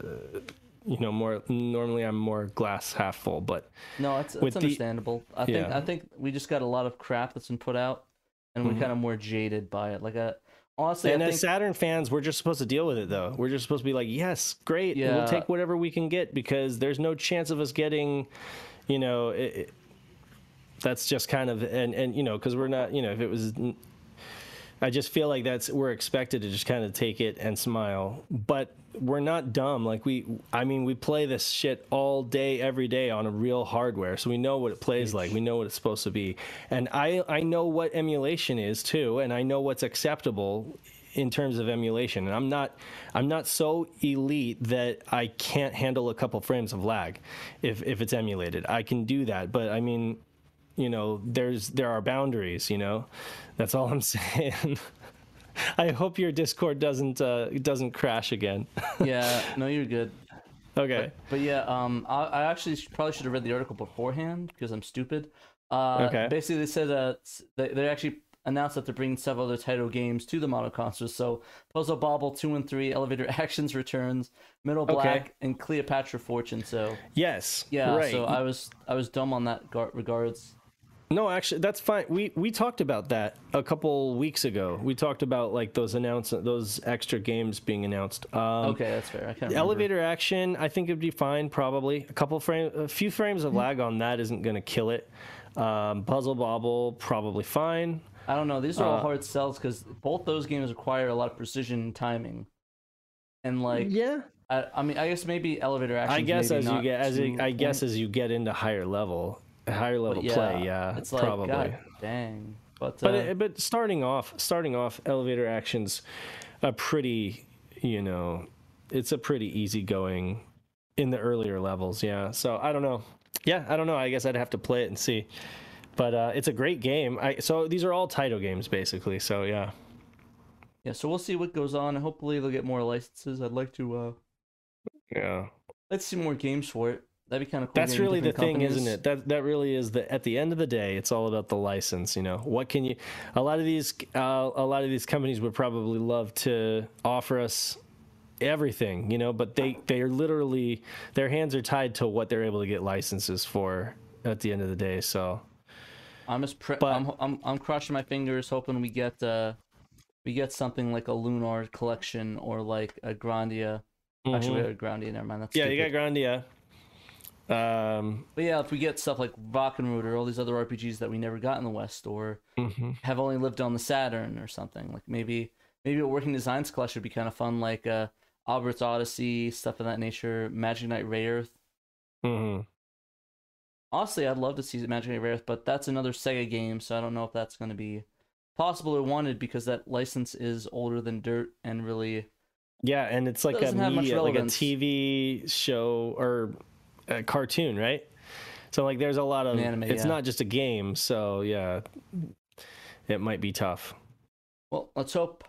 you know, more normally I'm more glass half full, but No, it's, it's the- understandable. I think Yeah. I think we just got a lot of crap that's been put out, and we're Mhm. kind of more jaded by it. Like, uh, honestly, and I as think Saturn fans, we're just supposed to deal with it though. We're just supposed to be like, yes, great, Yeah. we'll take whatever we can get because there's no chance of us getting, you know. It, it- that's just kind of and and you know because we're not you know if it was I just feel like that's we're expected to just kind of take it and smile, but we're not dumb. Like we, I mean, we play this shit all day, every day on a real hardware, so we know what it plays like. We know what it's supposed to be, and I I know what emulation is too, and I know what's acceptable in terms of emulation. And I'm not I'm not so elite that I can't handle a couple frames of lag if if it's emulated. I can do that, but I mean you know there's there are boundaries you know that's all i'm saying i hope your discord doesn't uh doesn't crash again yeah, no, you're good. okay But yeah, um, I, I actually probably should have read the article beforehand because I'm stupid. Uh, Okay. Basically, they said uh, s- they, they actually announced that they're bringing several other title games to the model consoles. So Puzzle Bobble two and three, Elevator Actions returns, Middle Okay. Black, and Cleopatra Fortune. So yes yeah, right so I was I was dumb on that regards. No actually that's fine we we talked about that a couple weeks ago we talked about like those announce those extra games being announced um Okay, that's fair. I can't remember. elevator action i think it'd be fine probably a couple frame a few frames of lag on that isn't going to kill it um puzzle bobble probably fine I don't know. These are all Uh, hard sells because both those games require a lot of precision and timing. And like, yeah I, I mean, I guess maybe elevator action. I guess as you get as it, it, I guess as you get into higher level, higher level yeah, play, yeah, it's like probably. God dang. But, But uh, it, but starting off, starting off, elevator actions, a pretty, you know, it's a pretty easygoing in the earlier levels, yeah. So I don't know, yeah, I don't know. I guess I'd have to play it and see. But uh, it's a great game. I so these are all title games basically. So yeah, yeah, so we'll see what goes on. Hopefully, they'll get more licenses. I'd like to. uh yeah. Let's see more games for it. That'd be kind of cool. That's really the thing, isn't it? That that really is the. At the end of the day, it's all about the license. You know, what can you? A lot of these, uh, a lot of these companies would probably love to offer us everything, you know, but they they are literally their hands are tied to what they're able to get licenses for at the end of the day. So I'm just. Pre- But- I'm, I'm. I'm crossing my fingers, hoping we get. uh We get something like a Lunar collection or like a Grandia. Actually, we have a Grandia. Never mind. That's yeah, you got Grandia. Um, But yeah, if we get stuff like Rock'n'Root or all these other RPGs that we never got in the West or mhm. have only lived on the Saturn or something, like maybe maybe a Working Designs collection would be kind of fun, like uh, Albert's Odyssey, stuff of that nature, Magic Knight Rayearth. Mhm. Honestly, I'd love to see Magic Knight Rayearth, but that's another Sega game, so I don't know if that's going to be possible or wanted because that license is older than dirt and really Yeah, and it's like a Doesn't have much media, like a. TV show or a cartoon, right? So like, there's a lot of. Anime, it's yeah. not just a game, so yeah, it might be tough. well. Let's hope.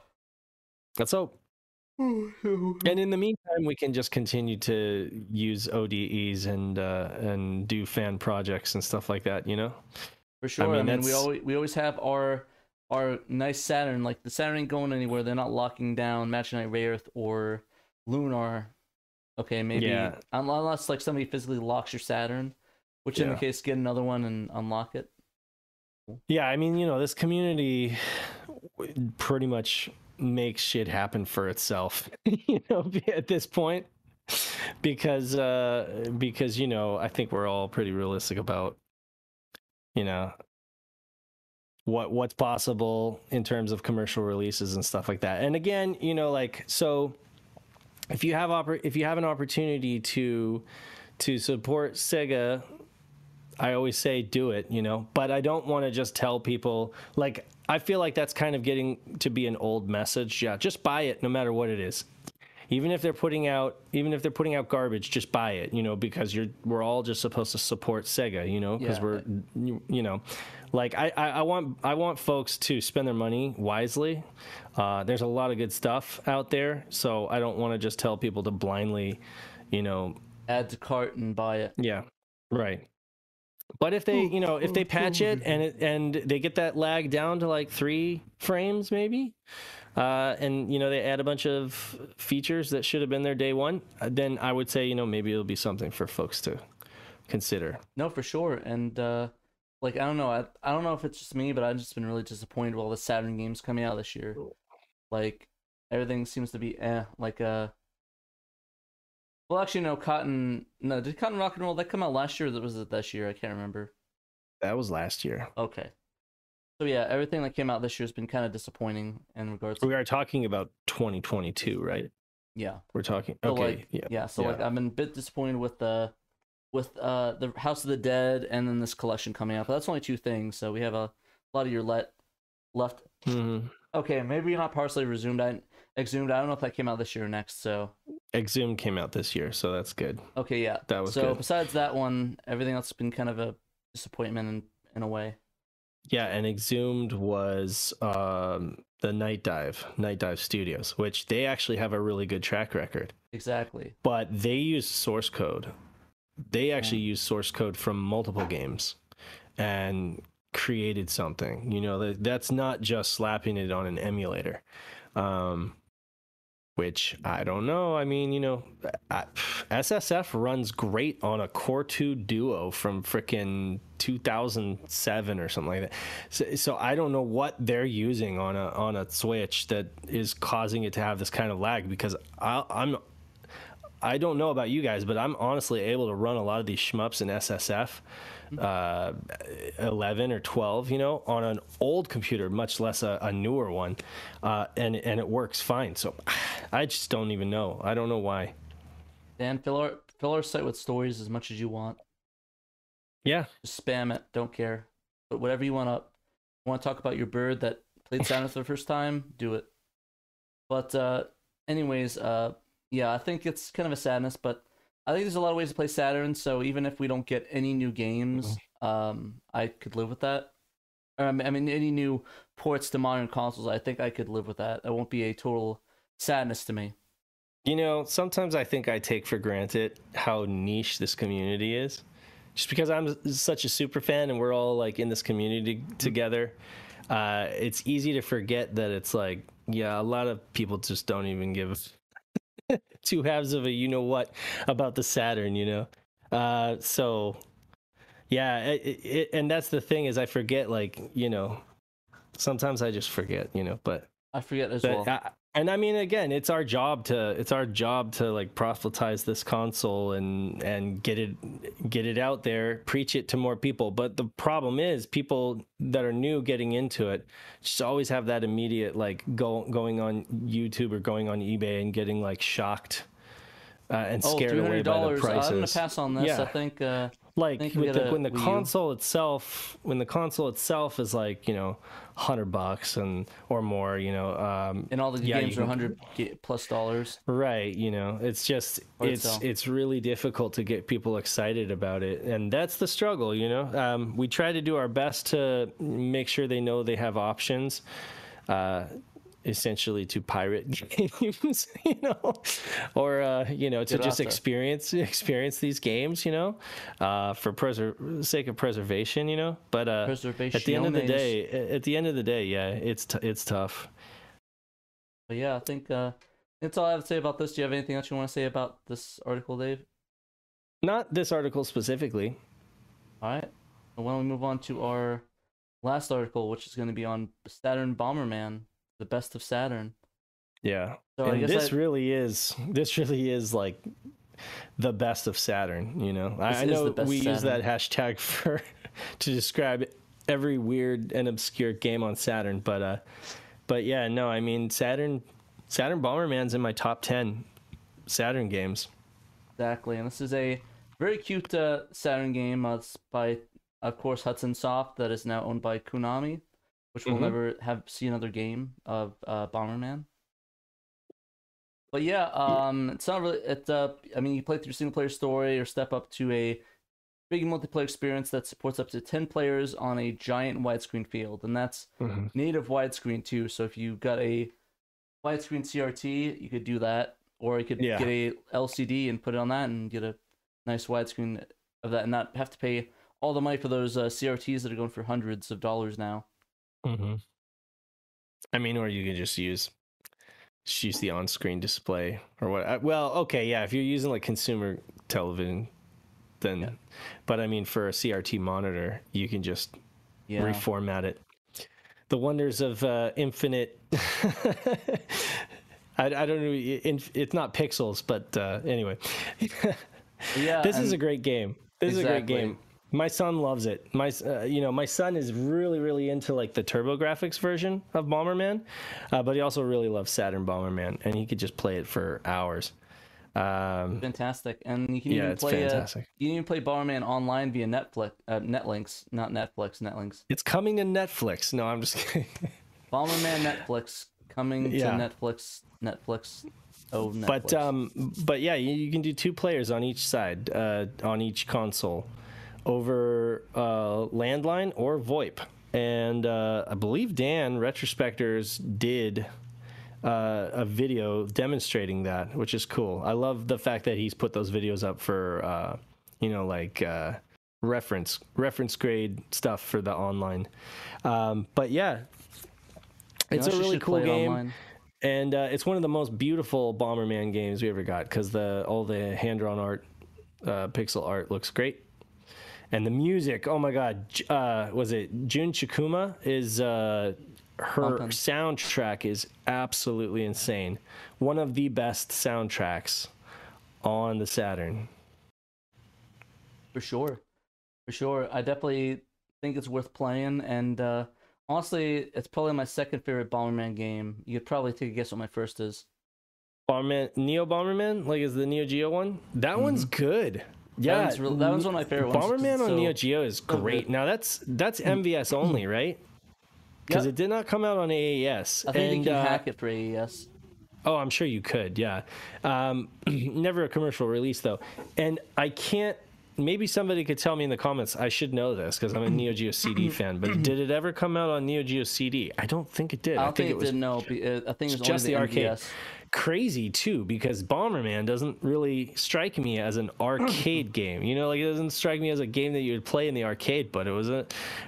Let's hope. And in the meantime, we can just continue to use ODEs and uh, and do fan projects and stuff like that. You know. For sure. I mean, mean, we always we always have our our nice Saturn. Like the Saturn ain't going anywhere. They're not locking down Magic Knight Rayearth or Lunar Okay, maybe Yeah. unless like somebody physically locks your Saturn, which in the case get another one and unlock it. Yeah, I mean, you know, this community pretty much makes shit happen for itself, you know, at this point. Because uh because you know, I think we're all pretty realistic about you know what what's possible in terms of commercial releases and stuff like that. And again, you know, like so if you have oppor- if you have an opportunity to to support Sega I always say do it, you know, but I don't want to just tell people like I feel like that's kind of getting to be an old message. Yeah, just buy it no matter what it is. Even if they're putting out even if they're putting out garbage, just buy it, you know, because you're we're all just supposed to support Sega, you know, because Yeah. we're you, you know, like I, I I want I want folks to spend their money wisely. Uh, there's a lot of good stuff out there, so I don't want to just tell people to blindly, you know, Add to cart and buy it. yeah, right. But if they, you know, if they patch it and it and they get that lag down to like three frames, maybe, uh, and you know they add a bunch of features that should have been there day one, uh, then I would say, you know, maybe it'll be something for folks to consider. No, for sure. And uh like I don't know, I I don't know if it's just me, but I've just been really disappointed with all the Saturn games coming out this year. Like everything seems to be eh. Like uh well actually no Cotton no, did Cotton Rock and Roll that come out last year or was it this year? I can't remember. That was last year. Okay. So yeah, everything that came out this year has been kind of disappointing in regards We are talking about 2022, right? yeah. We're talking. So, Okay, like, yeah. yeah. So yeah. like I've been a bit disappointed with the with uh the House of the Dead and then this collection coming out. But that's only two things. So we have a lot of your let left. Mhm. Okay, maybe not partially resumed. I exhumed. I don't know if that came out this year or next. So Exhumed came out this year, so that's good. okay, yeah. That was so good. besides that one, everything else has been kind of a disappointment in in a way. Yeah, and Exhumed was um, the Nightdive, Night Dive Studios, which they actually have a really good track record. Exactly. But they use source code. They actually use source code from multiple games and created something. You know, that that's not just slapping it on an emulator. Um, which I don't know. I mean, you know, I, SSF runs great on a Core 2 Duo from frickin' 2007 or something like that. So, so I don't know what they're using on a on a Switch that is causing it to have this kind of lag because I, I'm I don't know about you guys, but I'm honestly able to run a lot of these shmups in SSF, uh, 11 or 12, you know, on an old computer, much less a, a newer one, uh, and and it works fine. So I just don't even know. I don't know why. Dan, fill our fill our site with stories as much as you want. Yeah, Just spam it. Don't care. But whatever you want up. You want to talk about your bird that played Saturn for the first time? Do it. But uh, anyways, uh, yeah, I think it's kind of a sadness, but I think there's a lot of ways to play Saturn. So even if we don't get any new games, um, I could live with that. Or, I mean- I mean, any new ports to modern consoles, I think I could live with that. That won't be a total sadness to me. You know, sometimes I think I take for granted how niche this community is. Just because I'm such a super fan and we're all like in this community together, uh, it's easy to forget that it's like, yeah, a lot of people just don't even give two halves of a you know what about the Saturn, you know? Uh, so, yeah, it, it, and that's the thing is I forget, like, you know, sometimes I just forget, you know, but I forget as well. I, and I mean, again, it's our job to it's our job to like proselytize this console and and get it get it out there, preach it to more people. But the problem is, people that are new getting into it just always have that immediate like go going on YouTube or going on eBay and getting like shocked uh, and oh, scared away by the $300. prices. I'm gonna pass on this. Yeah. I think. Uh, like with the, when the Wii U. console itself when the console itself is like you know 100 bucks and or more you know um and all the Yeah, games are 100 ga- plus dollars. right you know it's just it's itself. it's really difficult to get people excited about it and that's the struggle you know um we try to do our best to make sure they know they have options uh essentially to pirate games you know or uh you know to just Pirata. experience experience these games you know uh for preser- sake of preservation you know but uh at the end of the day at the end of the day yeah it's t- it's tough But yeah, I think uh, That's all I have to say about this. Do you have anything else you want to say about this article, Dave? Not this article specifically. All right. Well, why don't we move on to our last article, which is going to be on Saturn Bomberman, the best of Saturn. Yeah. So I and guess this I- really is this really is like the best of Saturn, you know. I, This I know we use that hashtag for to describe every weird and obscure game on Saturn, but uh but yeah, no, I mean Saturn Saturn Bomberman's in my top 10 Saturn games. Exactly, and this is a very cute uh, Saturn game. Uh, by, of course, Hudson Soft, that is now owned by Konami, which will Mhm. never have see another game of uh, Bomberman. But yeah, um, it's not really. It, uh, I mean, you play through single player story or step up to a big multiplayer experience that supports up to ten players on a giant widescreen field, and that's native widescreen too. So if you got a widescreen CRT, you could do that, or you could Yeah. get a LCD and put it on that and get a nice widescreen of that, and not have to pay all the money for those uh, CRTs that are going for hundreds of dollars now. Mm-hmm. I mean, or you could just use just use the on-screen display or what? uh, Well, okay, yeah. If you're using like consumer television, then. Yeah. But I mean, for a CRT monitor, you can just Yeah, reformat it. The wonders of uh, infinite. I, I don't know. It's not pixels, but uh, anyway. yeah. this is and- a great game. This is a great Exactly. game. My son loves it. My, uh, you know, my son is really, really into like the TurboGrafx version of Bomberman, uh, but he also really loves Saturn Bomberman, and he could just play it for hours. Um, fantastic, and you can yeah, even play. Uh, fantastic. you can even play Bomberman online via Netflix, uh, Netlinks, not Netflix, Netlinks. It's coming to Netflix. No, I'm just kidding. Bomberman Netflix coming Yeah. to Netflix. Netflix. Oh, Netflix. But um, but yeah, you, you can do two players on each side, uh, on each console, over uh, landline or VoIP. And uh, I believe Dan Retrospectors did uh, a video demonstrating that, which is cool. I love the fact that he's put those videos up for uh, you know like uh, reference reference grade stuff for the online. Um, but yeah, You it's know, a really cool game and uh, it's one of the most beautiful Bomberman games we ever got because the all the hand drawn art, uh, pixel art looks great, and the music. Oh my God, uh, was it Jun Chikuma? Is uh, her Pumpin'. soundtrack is absolutely insane. One of the best soundtracks on the Saturn. For sure. For sure. I definitely think it's worth playing. And uh, honestly, it's probably my second favorite Bomberman game. You could probably take a guess what my first is. Bomberman, Neo Bomberman, like is the Neo Geo one? That one's good. Yeah, Mm-hmm. one's real- that one's one of my favorite ones, 'cause Bomberman it's on so- Neo Geo is great. good. Now that's that's MVS only, right? Because Yep. it did not come out on AES. I think and, you can uh, hack it for AES. Oh, I'm sure you could. Yeah. Um, never a commercial release though, and I can't. Maybe somebody could tell me in the comments. I should know this because I'm a Neo Geo CD fan. But did it ever come out on Neo Geo CD? I don't think it did. I don't think, it was did no. uh, I think it was just only the the arcade. MVS. Crazy too, because Bomberman doesn't really strike me as an arcade game. You know, like it doesn't strike me as a game that you would play in the arcade. But it was a,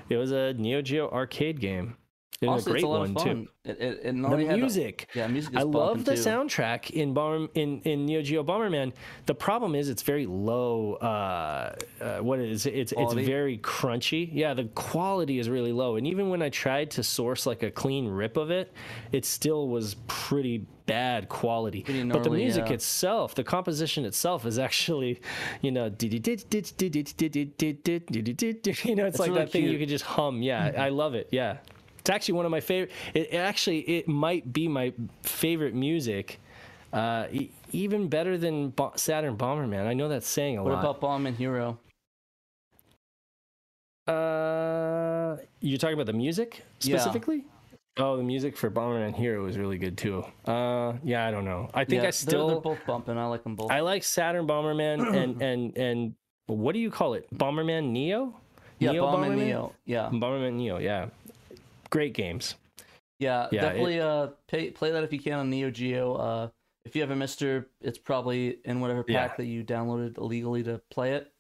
it was a Neo Geo arcade game. And Honestly, a great it's a one too. It, it, it The music. yeah, music is I love the too. soundtrack in Bomber in, in Neo Geo Bomberman. The problem is it's very low. Uh, uh, what is it? It's Quality? it's very crunchy. Yeah, the quality is really low. And even when I tried to source like a clean rip of it, it still was pretty bad quality. Pretty but the music yeah. itself, the composition itself, is actually, you know, you know, it's like really that thing you could just hum. Yeah, I love it. Yeah. It's actually one of my favorite. It, it actually it might be my favorite music, uh, e- even better than Bo- Saturn Bomberman. I know that's saying a What lot. about Bomberman Hero? uh, you're talking about the music specifically? Yeah. Oh, the music for Bomberman Hero was really good too. Uh, yeah, I don't know. I think yeah, I they're- still they're, both bumping. I like them both. I like Saturn Bomberman and and and what do you call it? Bomberman Neo? yeah, Neo Bomberman Bomberman? Neo. Yeah, Bomberman Neo. Yeah, great games. yeah, Yeah, definitely. uh, pay, play that if you can on Neo Geo. Uh, if you have a Mister, it's probably in whatever pack Yeah. that you downloaded illegally to play it.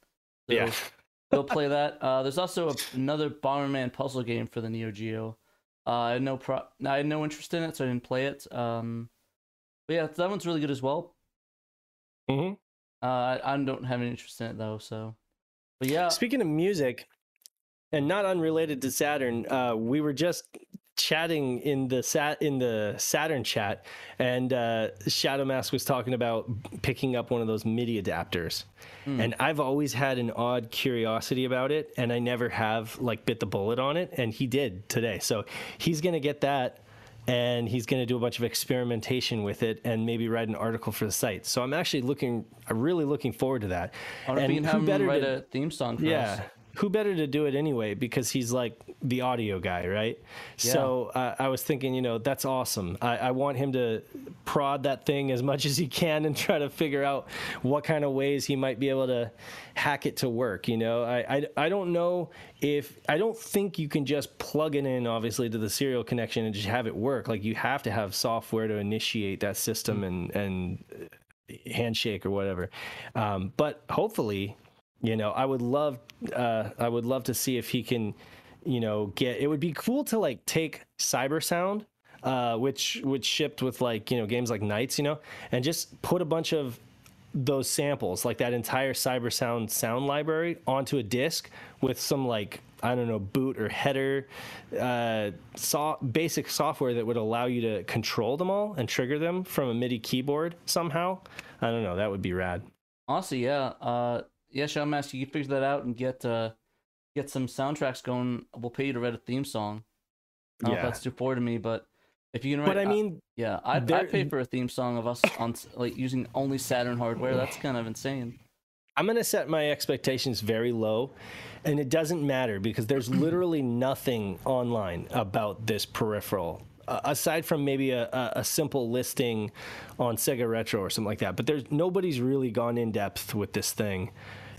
So Yeah. go play that. Uh, there's also a, another Bomberman puzzle game for the Neo Geo. Uh, I had no pro- I had no interest in it, so I didn't play it. Um, But yeah, that one's really good as well. hmm Uh, I, I don't have any interest in it though, so. But yeah, Speaking of music, and not unrelated to Saturn, uh, we were just chatting in the sat in the Saturn chat, and uh, Shadow Mask was talking about picking up one of those MIDI adapters. And I've always had an odd curiosity about it, and I never have like bit the bullet on it, and he did today. So he's gonna get that. And he's going to do a bunch of experimentation with it, and maybe write an article for the site. So I'm actually looking, I'm really looking forward to that. I wonder if and who better write to- a theme song for yeah. us. Who better to do it anyway? Because he's like the audio guy, right? So uh, I was thinking, you know, that's awesome. I, I want him to prod that thing as much as he can and try to figure out what kind of ways he might be able to hack it to work. You know, I, I, I don't know if, I don't think you can just plug it in, obviously, to the serial connection and just have it work. Like you have to have software to initiate that system and, and handshake or whatever. Um, but hopefully, you know, I would love, uh, I would love to see if he can, you know, get. It would be cool to like take Cyber Sound, uh, which which shipped with like you know games like NiGHTS, you know, and just put a bunch of those samples, like that entire Cyber Sound sound library, onto a disc with some like I don't know boot or header, uh, so- basic software that would allow you to control them all and trigger them from a MIDI keyboard somehow. I don't know. That would be rad. Honestly, yeah. Uh, yeah, Shadow Mask, you can figure that out and get uh, get some soundtracks going. We'll pay you to write a theme song. I don't know Yeah. if that's too poor to me, but if you can write, But I uh, mean, yeah, I'd, I'd pay for a theme song of us on like using only Saturn hardware. That's kind of insane. I'm going to set my expectations very low, and it doesn't matter because there's literally nothing online about this peripheral. Uh, aside from maybe a, a, simple listing on Sega Retro or something like that, but there's nobody's really gone in depth with this thing.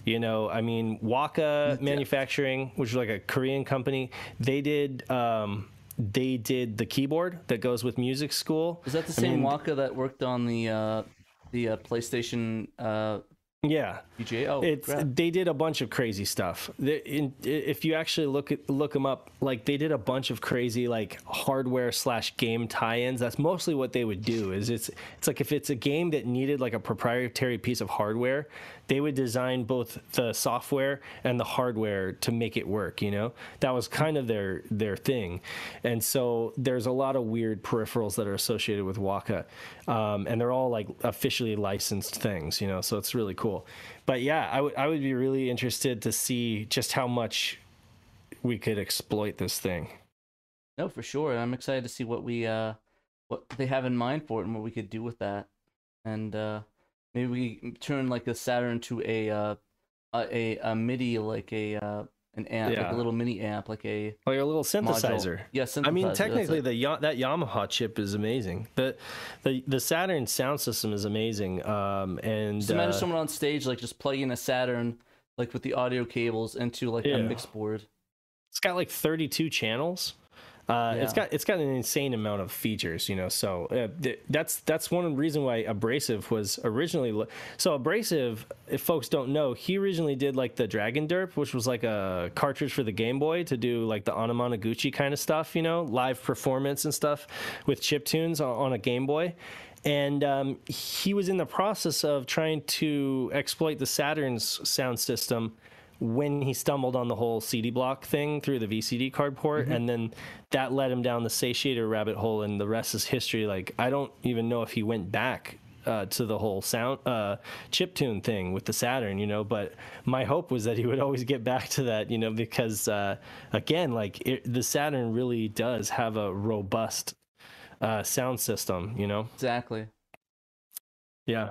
You know, I mean, Waka Manufacturing, which is like a Korean company, they did um, they did the keyboard that goes with Music School. Is that the I same mean, Waka that worked on the uh, the uh, PlayStation uh, Yeah, VGA? Oh, it's crap. they did a bunch of crazy stuff. They- in- if you actually look at look them up, like they did a bunch of crazy like hardware slash game tie-ins. That's mostly what they would do. Is it's it's like if it's a game that needed like a proprietary piece of hardware, they would design both the software and the hardware to make it work. You know, that was kind of their their thing. And so there's a lot of weird peripherals that are associated with Waka, um, and they're all like officially licensed things. You know, so it's really cool. But yeah, I would I would be really interested to see just how much we could exploit this thing. No, for sure. I'm excited to see what we uh what they have in mind for it and what we could do with that. And uh maybe we turn like a Saturn to a uh a a, MIDI like a uh an amp, like a little mini amp, like a Like a little module. synthesizer. Yeah, synthesizer. I mean, technically, the Ya- that Yamaha chip is amazing. the the The Saturn sound system is amazing. Um, and Just imagine uh, someone on stage like just plugging a Saturn like with the audio cables into like Yeah. a mix board. it's got like 32 channels. Uh, It's Yeah. got it's got an insane amount of features, you know. So uh, th- that's that's one reason why Abrasive was originally. Lo- so Abrasive, if folks don't know, he originally did like the Dragon Derp, which was like a cartridge for the Game Boy to do like the Anamanaguchi kind of stuff, you know, live performance and stuff with chip tunes on, on a Game Boy. And um, he was in the process of trying to exploit the Saturn's sound system when he stumbled on the whole CD block thing through the VCD card port, and then that led him down the satiator rabbit hole, and the rest is history. Like I don't even know if he went back uh, to the whole sound uh, chip tune thing with the Saturn, you know. But my hope was that he would always get back to that, you know, because uh, again, like it, the Saturn really does have a robust uh, sound system, you know. Exactly. Yeah.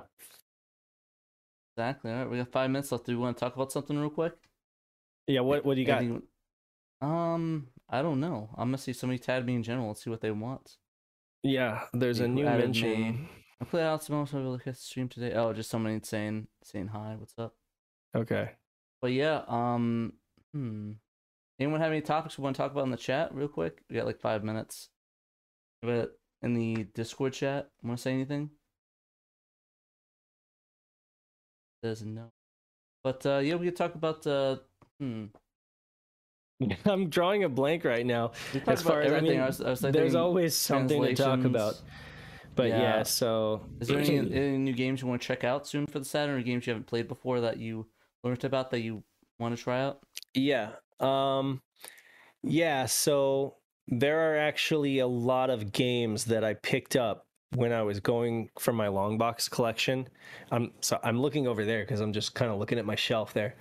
Exactly. All right, we got five minutes left. Do we want to talk about something real quick? Yeah. What What do you got? Anything- Um, I don't know. I'm gonna see somebody tag me in general. Let's see what they want. Yeah. There's a new mention. me? I played Alex Mouse. I look at the stream today. Oh, just somebody saying saying hi. What's up? Okay. But yeah. Um. Hmm. Anyone have any topics we want to talk about in the chat real quick? We got like five minutes. But in the Discord chat, want to say anything? Doesn't know. But uh, yeah, we could talk about uh, hmm. I'm drawing a blank right now. As far as I mean, I was, I was there's always something to talk about. But yeah, Yeah. so Is there any, any new games you want to check out soon for the Saturn, or games you haven't played before that you learned about that you want to try out? Yeah. Um yeah, so there are actually a lot of games that I picked up when I was going for my long box collection. I'm so I'm looking over there cuz I'm just kind of looking at my shelf there.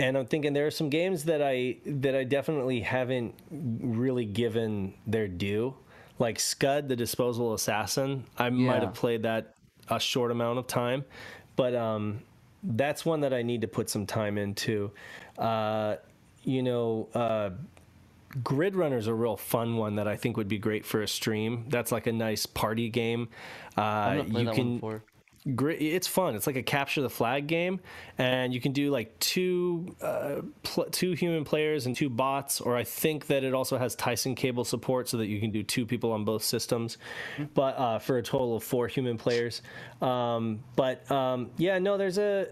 And I'm thinking there are some games that I that I definitely haven't really given their due. Like Scud the Disposable Assassin. I might have played that a short amount of time, but um that's one that I need to put some time into. Uh, you know, uh, Grid Runner is a real fun one that I think would be great for a stream. That's like a nice party game. Uh, you can. It's fun. It's like a capture the flag game, and you can do like two uh, pl- two human players and two bots. Or I think that it also has Tyson cable support, so that you can do two people on both systems, but uh, for a total of four human players. Um, but um, yeah, no, there's a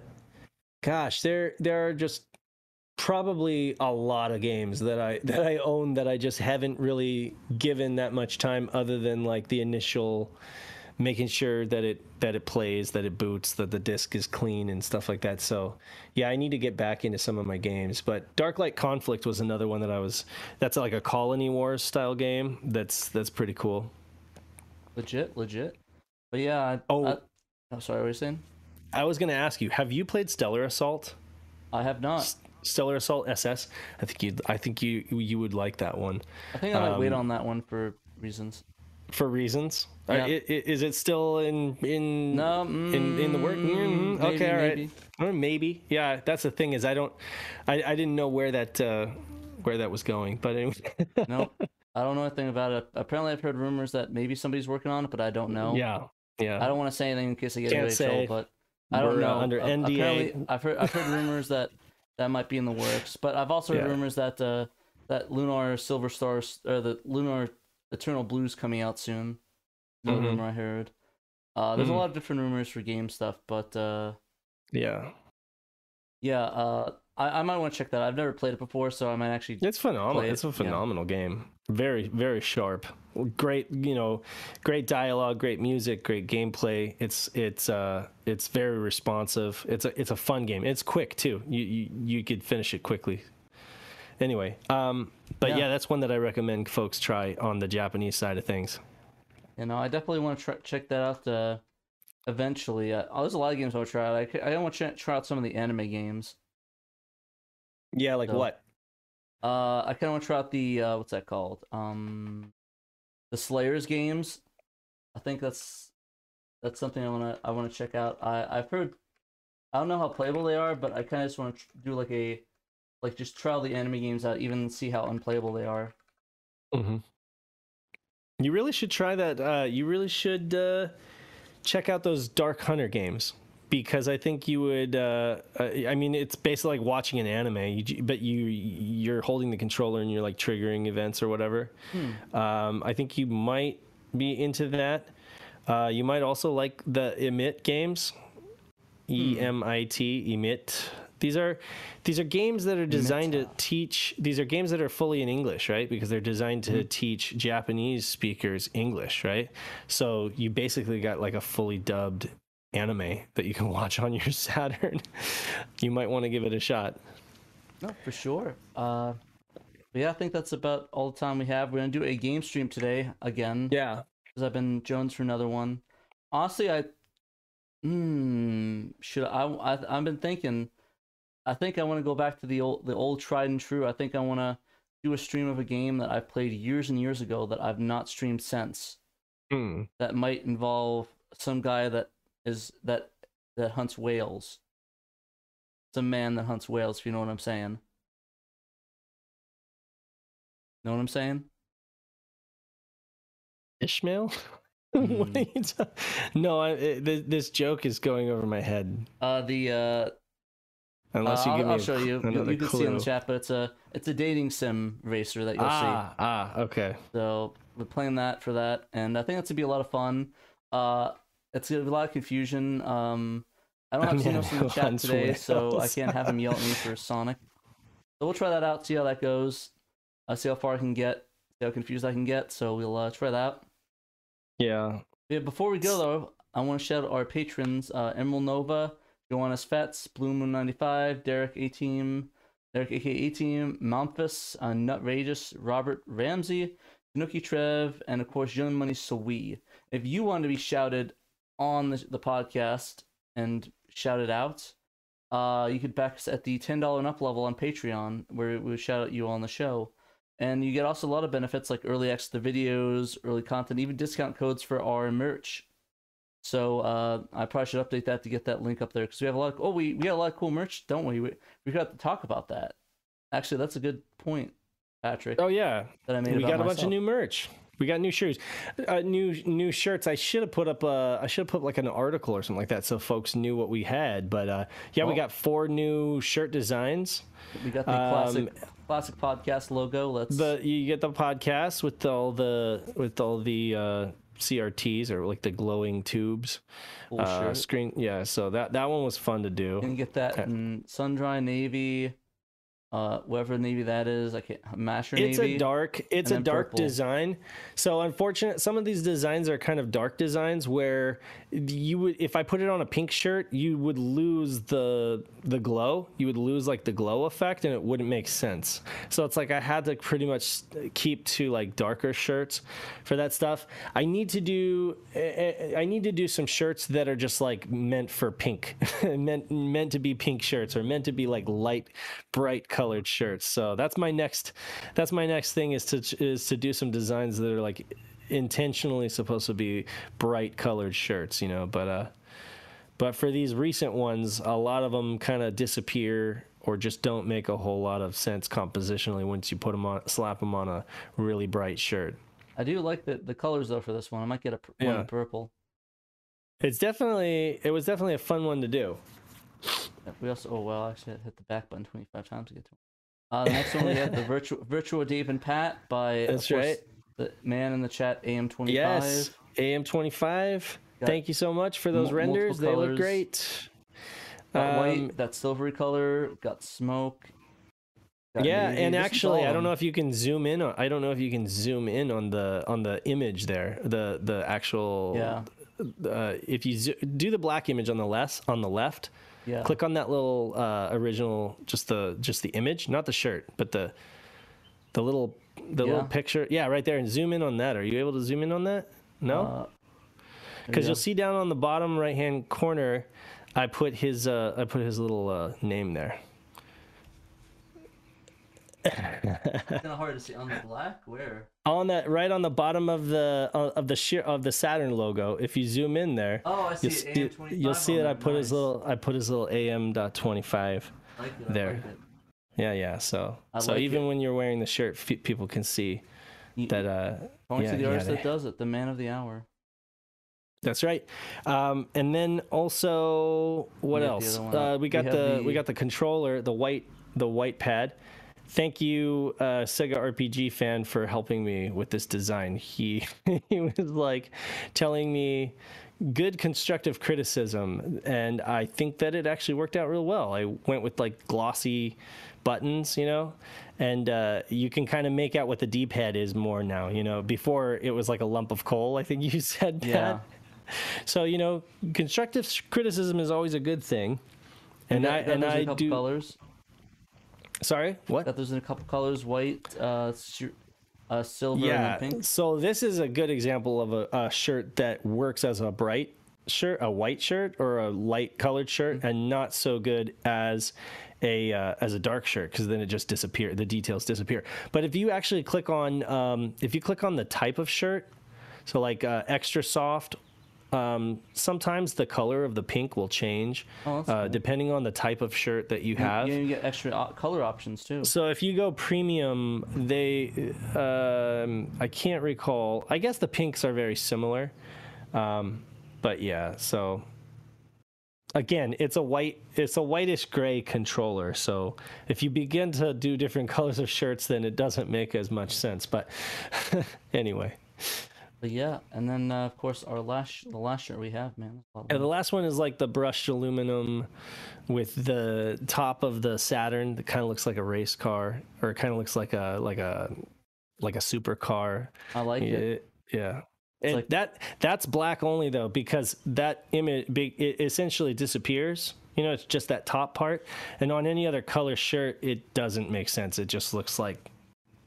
gosh, there there are just probably a lot of games that I that I own that I just haven't really given that much time, other than like the initial making sure that it that it plays, that it boots, that the disc is clean and stuff like that. So, yeah, I need to get back into some of my games. But Darklight Conflict was another one that I was. That's like a Colony Wars style game. That's that's pretty cool. Legit, legit. But yeah. I, Oh. I, oh, sorry. What were you saying? I was going to ask you, have you played Stellar Assault? I have not. Stellar Assault SS. I think you I think you you would like that one I think I might wait um, on that one for reasons. for reasons. Yeah. i- is it still in in No, in in the work? mm, Mm, maybe, okay, all right. maybe. Uh, Maybe. Yeah, that's the thing is I don't I, I didn't know where that uh where that was going. But anyway. No, I don't know anything about it. Apparently, I've heard rumors that maybe somebody's working on it, but I don't know. yeah. Yeah. I don't want to say anything in case I get Can't say. trouble, but I don't know. under NDA. Apparently, I've heard I've heard rumors that that might be in the works, but I've also heard Yeah. rumors that uh, that Lunar Silver Stars or the Lunar Eternal Blues coming out soon. Another Mhm. rumor I heard. Uh, there's Mhm. a lot of different rumors for game stuff, but uh, yeah. yeah, uh, I, I might want to check that. I've never played it before, so I might actually. It's phenomenal. It, It's a yeah. phenomenal game. Very, very sharp. Great, you know, great dialogue, great music, great gameplay. It's it's uh it's very responsive. It's a it's a fun game. It's quick too. You you, you could finish it quickly. Anyway, um, but Yeah. yeah. that's one that I recommend folks try on the Japanese side of things. You know, I definitely want to try, check that out. Uh, eventually, uh, oh, there's a lot of games I want to try out. I want to try out some of the anime games. Yeah, like So- what? Uh, I kind of want to try out the uh, what's that called? Um, the Slayers games. I think that's that's something I wanna I wanna check out. I I've heard I don't know how playable they are, but I kind of just want to do like a like just try all the anime games out, even see how unplayable they are. hmm You really should try that. Uh, you really should uh, check out those Dark Hunter games because I think you would. Uh, uh, I mean, it's basically like watching an anime, you, but you you're holding the controller and you're like triggering events or whatever. Um, I think you might be into that. Uh, you might also like the Emit games. E M I T emit. These are these are games that are designed to teach. These are games that are fully in English, right? Because they're designed to teach Japanese speakers English, right? So you basically got like a fully dubbed anime that you can watch on your Saturn. you might want to give it a shot. No, for sure. Uh, yeah, I think that's about all the time we have. We're gonna do a game stream today again. Yeah. because I've been Jones for another one. Honestly, I, hmm, should I? I I've been thinking. I think I want to go back to the old, the old tried and true. I think I want to do a stream of a game that I played years and years ago that I've not streamed since. Hmm. That might involve some guy that is that that hunts whales. It's a man that hunts whales. If you know what I'm saying. Know what I'm saying? Ishmael. what are you ta- no, I, it, this, this joke is going over my head. Uh, the uh, Unless Uh, you I'll, give me I'll show you. You, you can see in the chat, but it's a it's a dating sim racer that you'll Ah, ah, okay. So we're playing that for that, and I think that's gonna be a lot of fun. Uh, it's a lot of confusion. Um, I don't have Yeah, Xenos in the chat today, so I can't have him yell at me for Sonic. So we'll try that out, see how that goes. Uh, see how far I can get, see how confused I can get. So we'll uh, try that. out. Yeah. Yeah, before we go though, I want to shout out our patrons: uh, Emerald Nova, Joannis Fetz, Blue Moon ninety five, Derek A Team, Derek AK A Team, Memphis, uh, Nutrageous, Robert Ramsey, Nookie Trev, and of course Young Money Sawee. If you want to be shouted on the, the podcast and shout it out, uh, you could back us at the ten dollar and up level on Patreon, where we shout out you all on the show. And you get also a lot of benefits like early access to videos, early content, even discount codes for our merch. So uh, I probably should update that to get that link up there because we have a lot. Of, oh, we we got a lot of cool merch, don't we? We we got to talk about that. Actually, that's a good point, Patrick. Oh yeah, that I made. we got a myself. bunch of new merch. We got new shoes, uh, new new shirts. I should have put up a, I should have put like an article or something like that so folks knew what we had. But uh, yeah, we got four new shirt designs. We got the Um, classic classic podcast logo. Let's The you get the podcast with all the with all the uh, CRTs or like the glowing tubes. Cool uh, screen, yeah. So that that one was fun to do. can get that sun dry navy, uh, whatever navy that is. I can't masher It's navy. a dark it's a dark purple. design so unfortunate some of these designs are kind of dark designs where you would if i put it on a pink shirt you would lose the the glow you would lose like the glow effect and it wouldn't make sense so it's like i had to pretty much keep to like darker shirts for that stuff i need to do i I need to do some shirts that are just like meant for pink meant meant to be pink shirts or meant to be like light bright colored shirts so that's my next that's my next thing is to is to do some designs that are like intentionally supposed to be bright colored shirts you know but uh but for these recent ones a lot of them kind of disappear or just don't make a whole lot of sense compositionally once you put them on slap them on a really bright shirt I do like the the colors though for this one. I might get a pr- one in purple. it's definitely it was definitely a fun one to do Yeah, We also oh well actually hit the back button twenty five times to get to. It. Uh, the next one we have the virtual virtual Dave and Pat by That's course, right. The man in the chat AM twenty five. yes am25 Got thank you so much for those multiple renders they look great Um, white, that silvery color, got smoke. got yeah navy. and This actually i don't know if you can zoom in on i don't know if you can zoom in on the on the image there the the actual Yeah. uh, if you zo- do the black image on the less on the left Yeah. click on that little uh, original just the just the image not the shirt but the the little the Yeah. little picture yeah right there and zoom in on that are you able to zoom in on that no Uh, there because you you'll see down on the bottom right hand corner i put his uh, i put his little uh, name there It's kind of hard to see on the black. Where? On that right on the bottom of the uh, of the sheer of the Saturn logo. If you zoom in there, Oh, I see you'll it, see, you'll see that I put his little I put his little AM.25. I like there. like. Yeah, yeah. So I so like even it. when you're wearing the shirt, f- people can see You- that. uh Point yeah, to the yeah, artist they- that does it, the man of the hour. That's right. Um, and then also, what else? Uh, we We got have the, the- we got the controller, the white the white pad. Thank you, uh, Sega RPG fan, for helping me with this design. He he was like telling me good constructive criticism, and I think that it actually worked out real well. I went with like glossy buttons, you know, and uh, you can kind of make out what the D-pad is more now. You know, before it was like a lump of coal. I think you said that. Yeah. So you know, constructive criticism is always a good thing. And Got- I got and I do. colors. Sorry, what? That those in a couple colors: white, uh, uh silver, Yeah. and pink. So this is a good example of a, a shirt that works as a bright shirt, a white shirt, or a light colored shirt, Mm-hmm. and not so good as a uh, as a dark shirt because then it just disappear. The details disappear. But if you actually click on um, if you click on the type of shirt, so like uh, extra soft. Um, sometimes the color of the pink will change Oh, uh, cool. depending on the type of shirt that you have. You, you get extra color options too. So if you go premium, they um, I can't recall. I guess the pinks are very similar, um, but yeah. So again, it's a white, it's a whitish gray controller. So if you begin to do different colors of shirts, then it doesn't make as much sense. But anyway, But yeah, and then uh, of course our last the last shirt we have, man. that's a lot of and the last one is like the brushed aluminum with the top of the Saturn that kind of looks like a race car, or it kind of looks like a like a like a supercar. I like it. It- yeah. And like- that that's black only though because that image it essentially disappears. You know, it's just that top part. And on any other color shirt, it doesn't make sense. It just looks like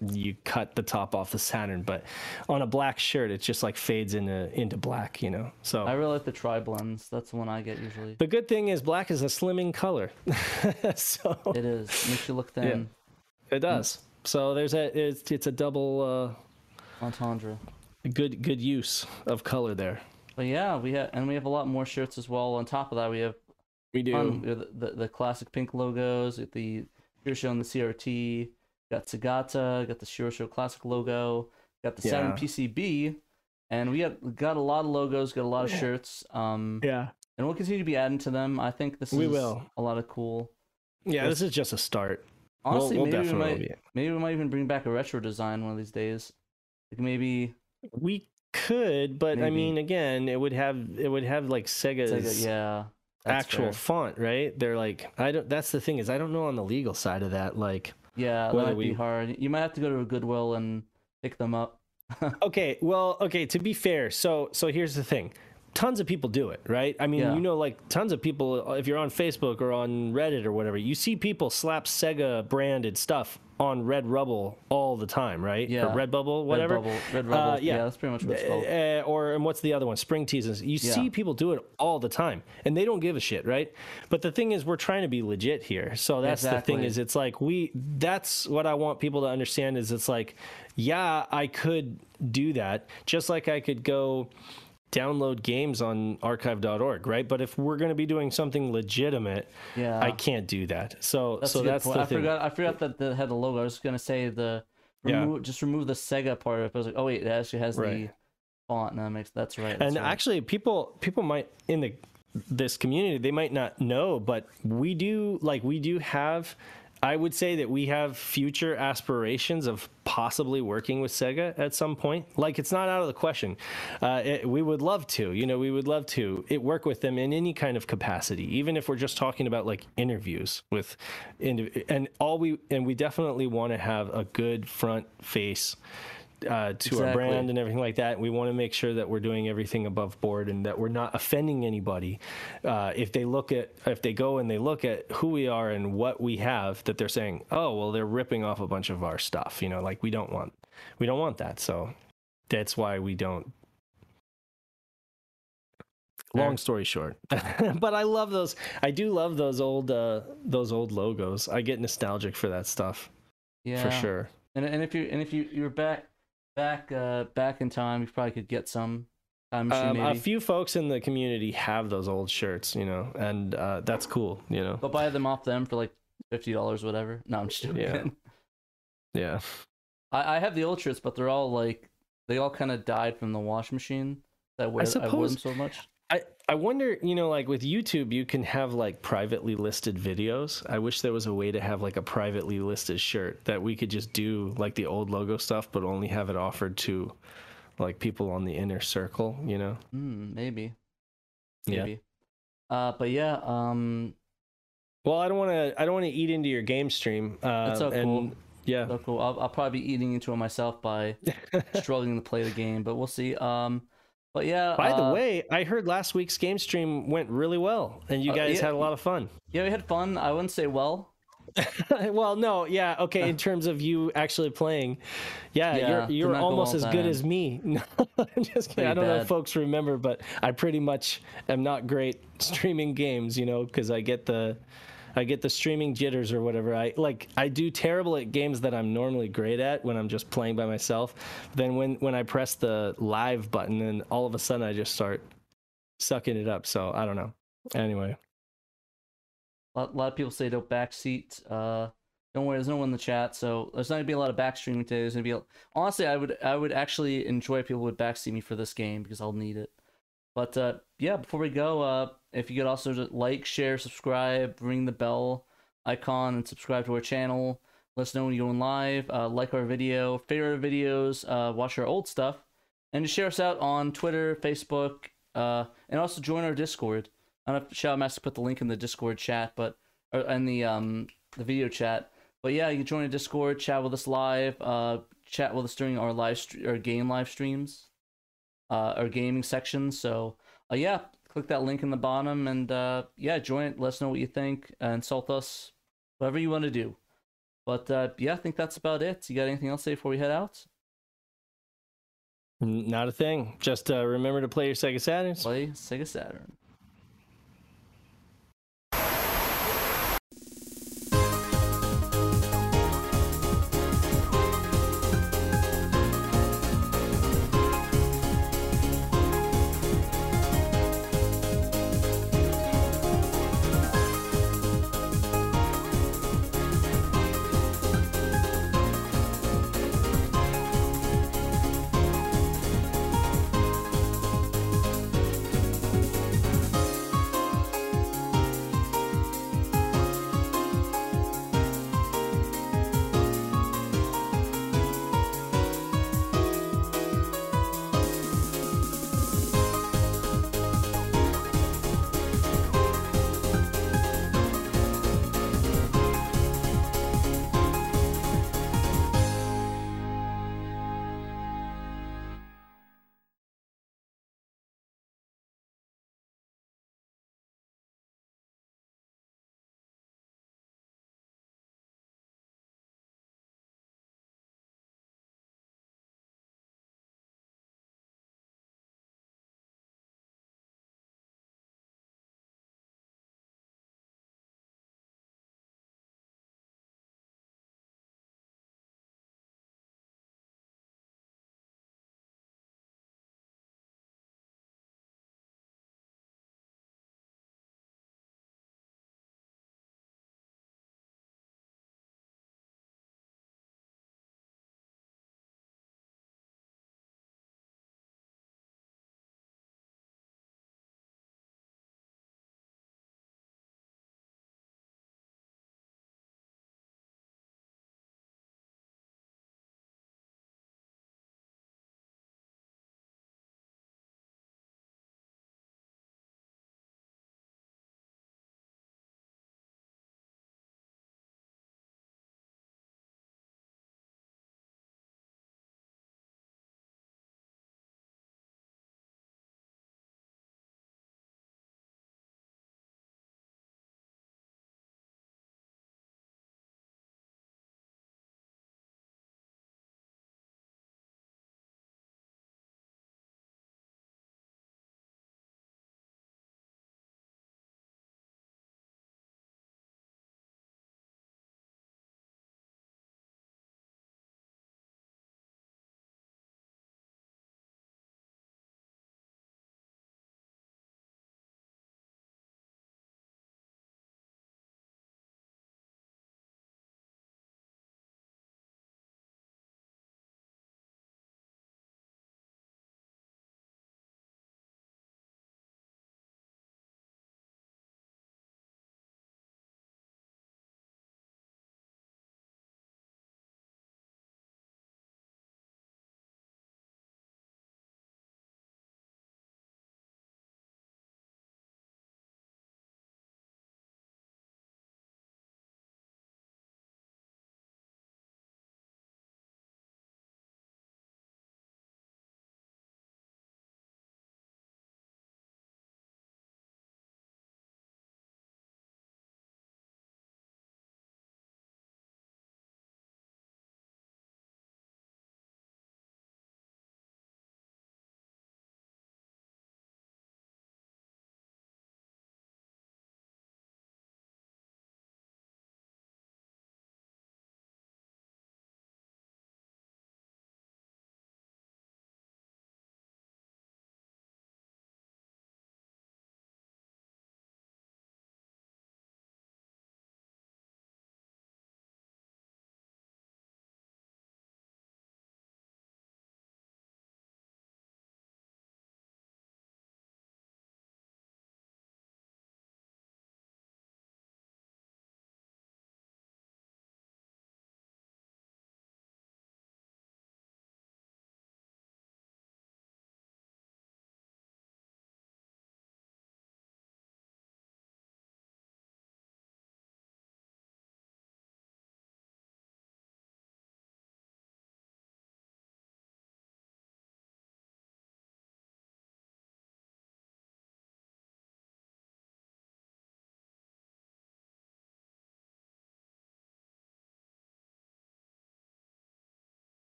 you cut the top off the Saturn. But on a black shirt, it just like fades into into black. You know, so I really like the tri blends. That's the one I get usually. the good thing is black is a slimming color, so It is makes you look thin. it does. So there's a it's it's a double Entendre. uh, good good use of color there. But yeah, we have and we have a lot more shirts as well. On top of that, we have We do. um, the, the the classic pink logos, the Shirosho showing the CRT. Got Segata, got the Shirosho classic logo, got the Saturn PCB, and we got got a lot of logos, got a lot of shirts. Um, yeah. and we'll continue to be adding to them. I think this is We will. a lot of cool. Yeah, Yes. this is just a start. We'll- Honestly, we'll, maybe we might be. maybe we might even bring back a retro design one of these days. Like maybe We could, but I mean, again, it would have it would have like Sega's it's like a, yeah, that's actual fair. font, right? They're like, I don't. That's the thing is, I don't know on the legal side of that. Like, Yeah, that whether might be hard. You might have to go to a Goodwill and pick them up. okay, well, okay. To be fair, so so here's the thing. Tons of people do it, right? I mean, Yeah. you know, like tons of people. If you're on Facebook or on Reddit or whatever, you see people slap Sega branded stuff on Red Rubble all the time, right? Yeah. or Red Bubble, whatever. Red Bubble, Red Rebel. Uh, yeah. yeah. that's pretty much what it's called. Uh, or and what's the other one? Spring teasers. You Yeah. see people do it all the time, and they don't give a shit, right? But the thing is, we're trying to be legit here. So that's the thing. Is it's like we. That's what I want people to understand. Is it's like, yeah, I could do that, just like I could go download games on archive.org, right? But if we're going to be doing something legitimate, Yeah. I can't do that. So That's so that's point. the I thing. forgot. I forgot that that had the logo. I was gonna say the Yeah. just remove the Sega part of it. I was like, oh wait, it actually has the font. And that makes that's right. That's and right. actually people people might in the this community they might not know but we do like we do have i would say that we have future aspirations of possibly working with sega at some point. Like it's not out of the question. Uh, it, we would love to you know we would love to it, work with them in any kind of capacity even if we're just talking about like interviews with and all we and we definitely want to have a good front face uh, to our brand and everything like that. We want to make sure that we're doing everything above board and that we're not offending anybody. Uh, if they look at, if they go and they look at who we are and what we have, that they're saying, oh, well, they're ripping off a bunch of our stuff. You know, like we don't want, we don't want that. So that's why we don't. Long story short, but I love those. I do love those old, uh, those old logos. I get nostalgic for that stuff yeah. for sure. And and if you and if you you're back back uh back in time, you probably could get some. Time machine Um, a few folks in the community have those old shirts, you know, and uh, that's cool, you know. But buy them off them for like fifty dollars, whatever. No, I'm just joking. Yeah. Yeah. I, I have the old shirts, but they're all like they all kind of died from the wash machine. That wear I, wear suppose- them so much. I, I wonder, you know, like with YouTube, you can have like privately listed videos. I wish there was a way to have like a privately listed shirt that we could just do like the old logo stuff, but only have it offered to like people on the inner circle, you know? Hmm, maybe. Yeah. Maybe. Uh, but yeah, um, Well, I don't want to, I don't want to eat into your game stream. Uh, That's so and cool. yeah. so cool. I'll, I'll probably be eating into it myself by struggling to play the game, but we'll see. Um, but yeah. By the uh, way, I heard last week's game stream went really well and you Uh, guys yeah. had a lot of fun. yeah, we had fun. I wouldn't say well. well, no, yeah, okay. In terms of you actually playing, yeah, Yeah, you're you're almost as good as me. No, I'm just kidding. Pretty I don't know if folks remember, but I pretty much am not great streaming games, you know, because I get the I get the streaming jitters or whatever. I like I do terrible at games that I'm normally great at when I'm just playing by myself. Then when when I press the live button, and all of a sudden I just start sucking it up. So I don't know. Anyway. A lot, a lot of people say don't backseat. Uh, don't worry, there's no one in the chat, so there's not gonna be a lot of backstreaming today. There's gonna be a... honestly, I would I would actually enjoy people would backseat me for this game because I'll need it. But uh, yeah, before we go, uh, if you could also just like, share, subscribe, ring the bell icon, and subscribe to our channel. Let us know when you're going live. Uh, like our video, favorite videos, uh, watch our old stuff, and just share us out on Twitter, Facebook, uh, and also join our Discord. I don't know if Shadow Master put the link in the Discord chat, but or in the um the video chat. But yeah, you can join a Discord, chat with us live, uh, chat with us during our live st- or game live streams. uh, our gaming section. So uh, yeah, click that link in the bottom and uh, yeah, join it. Let us know what you think. Uh, insult us, whatever you want to do. But uh, yeah, I think that's about it. You got anything else to say before we head out? Not a thing. Just uh, remember to play your Sega Saturns. Play Sega Saturn.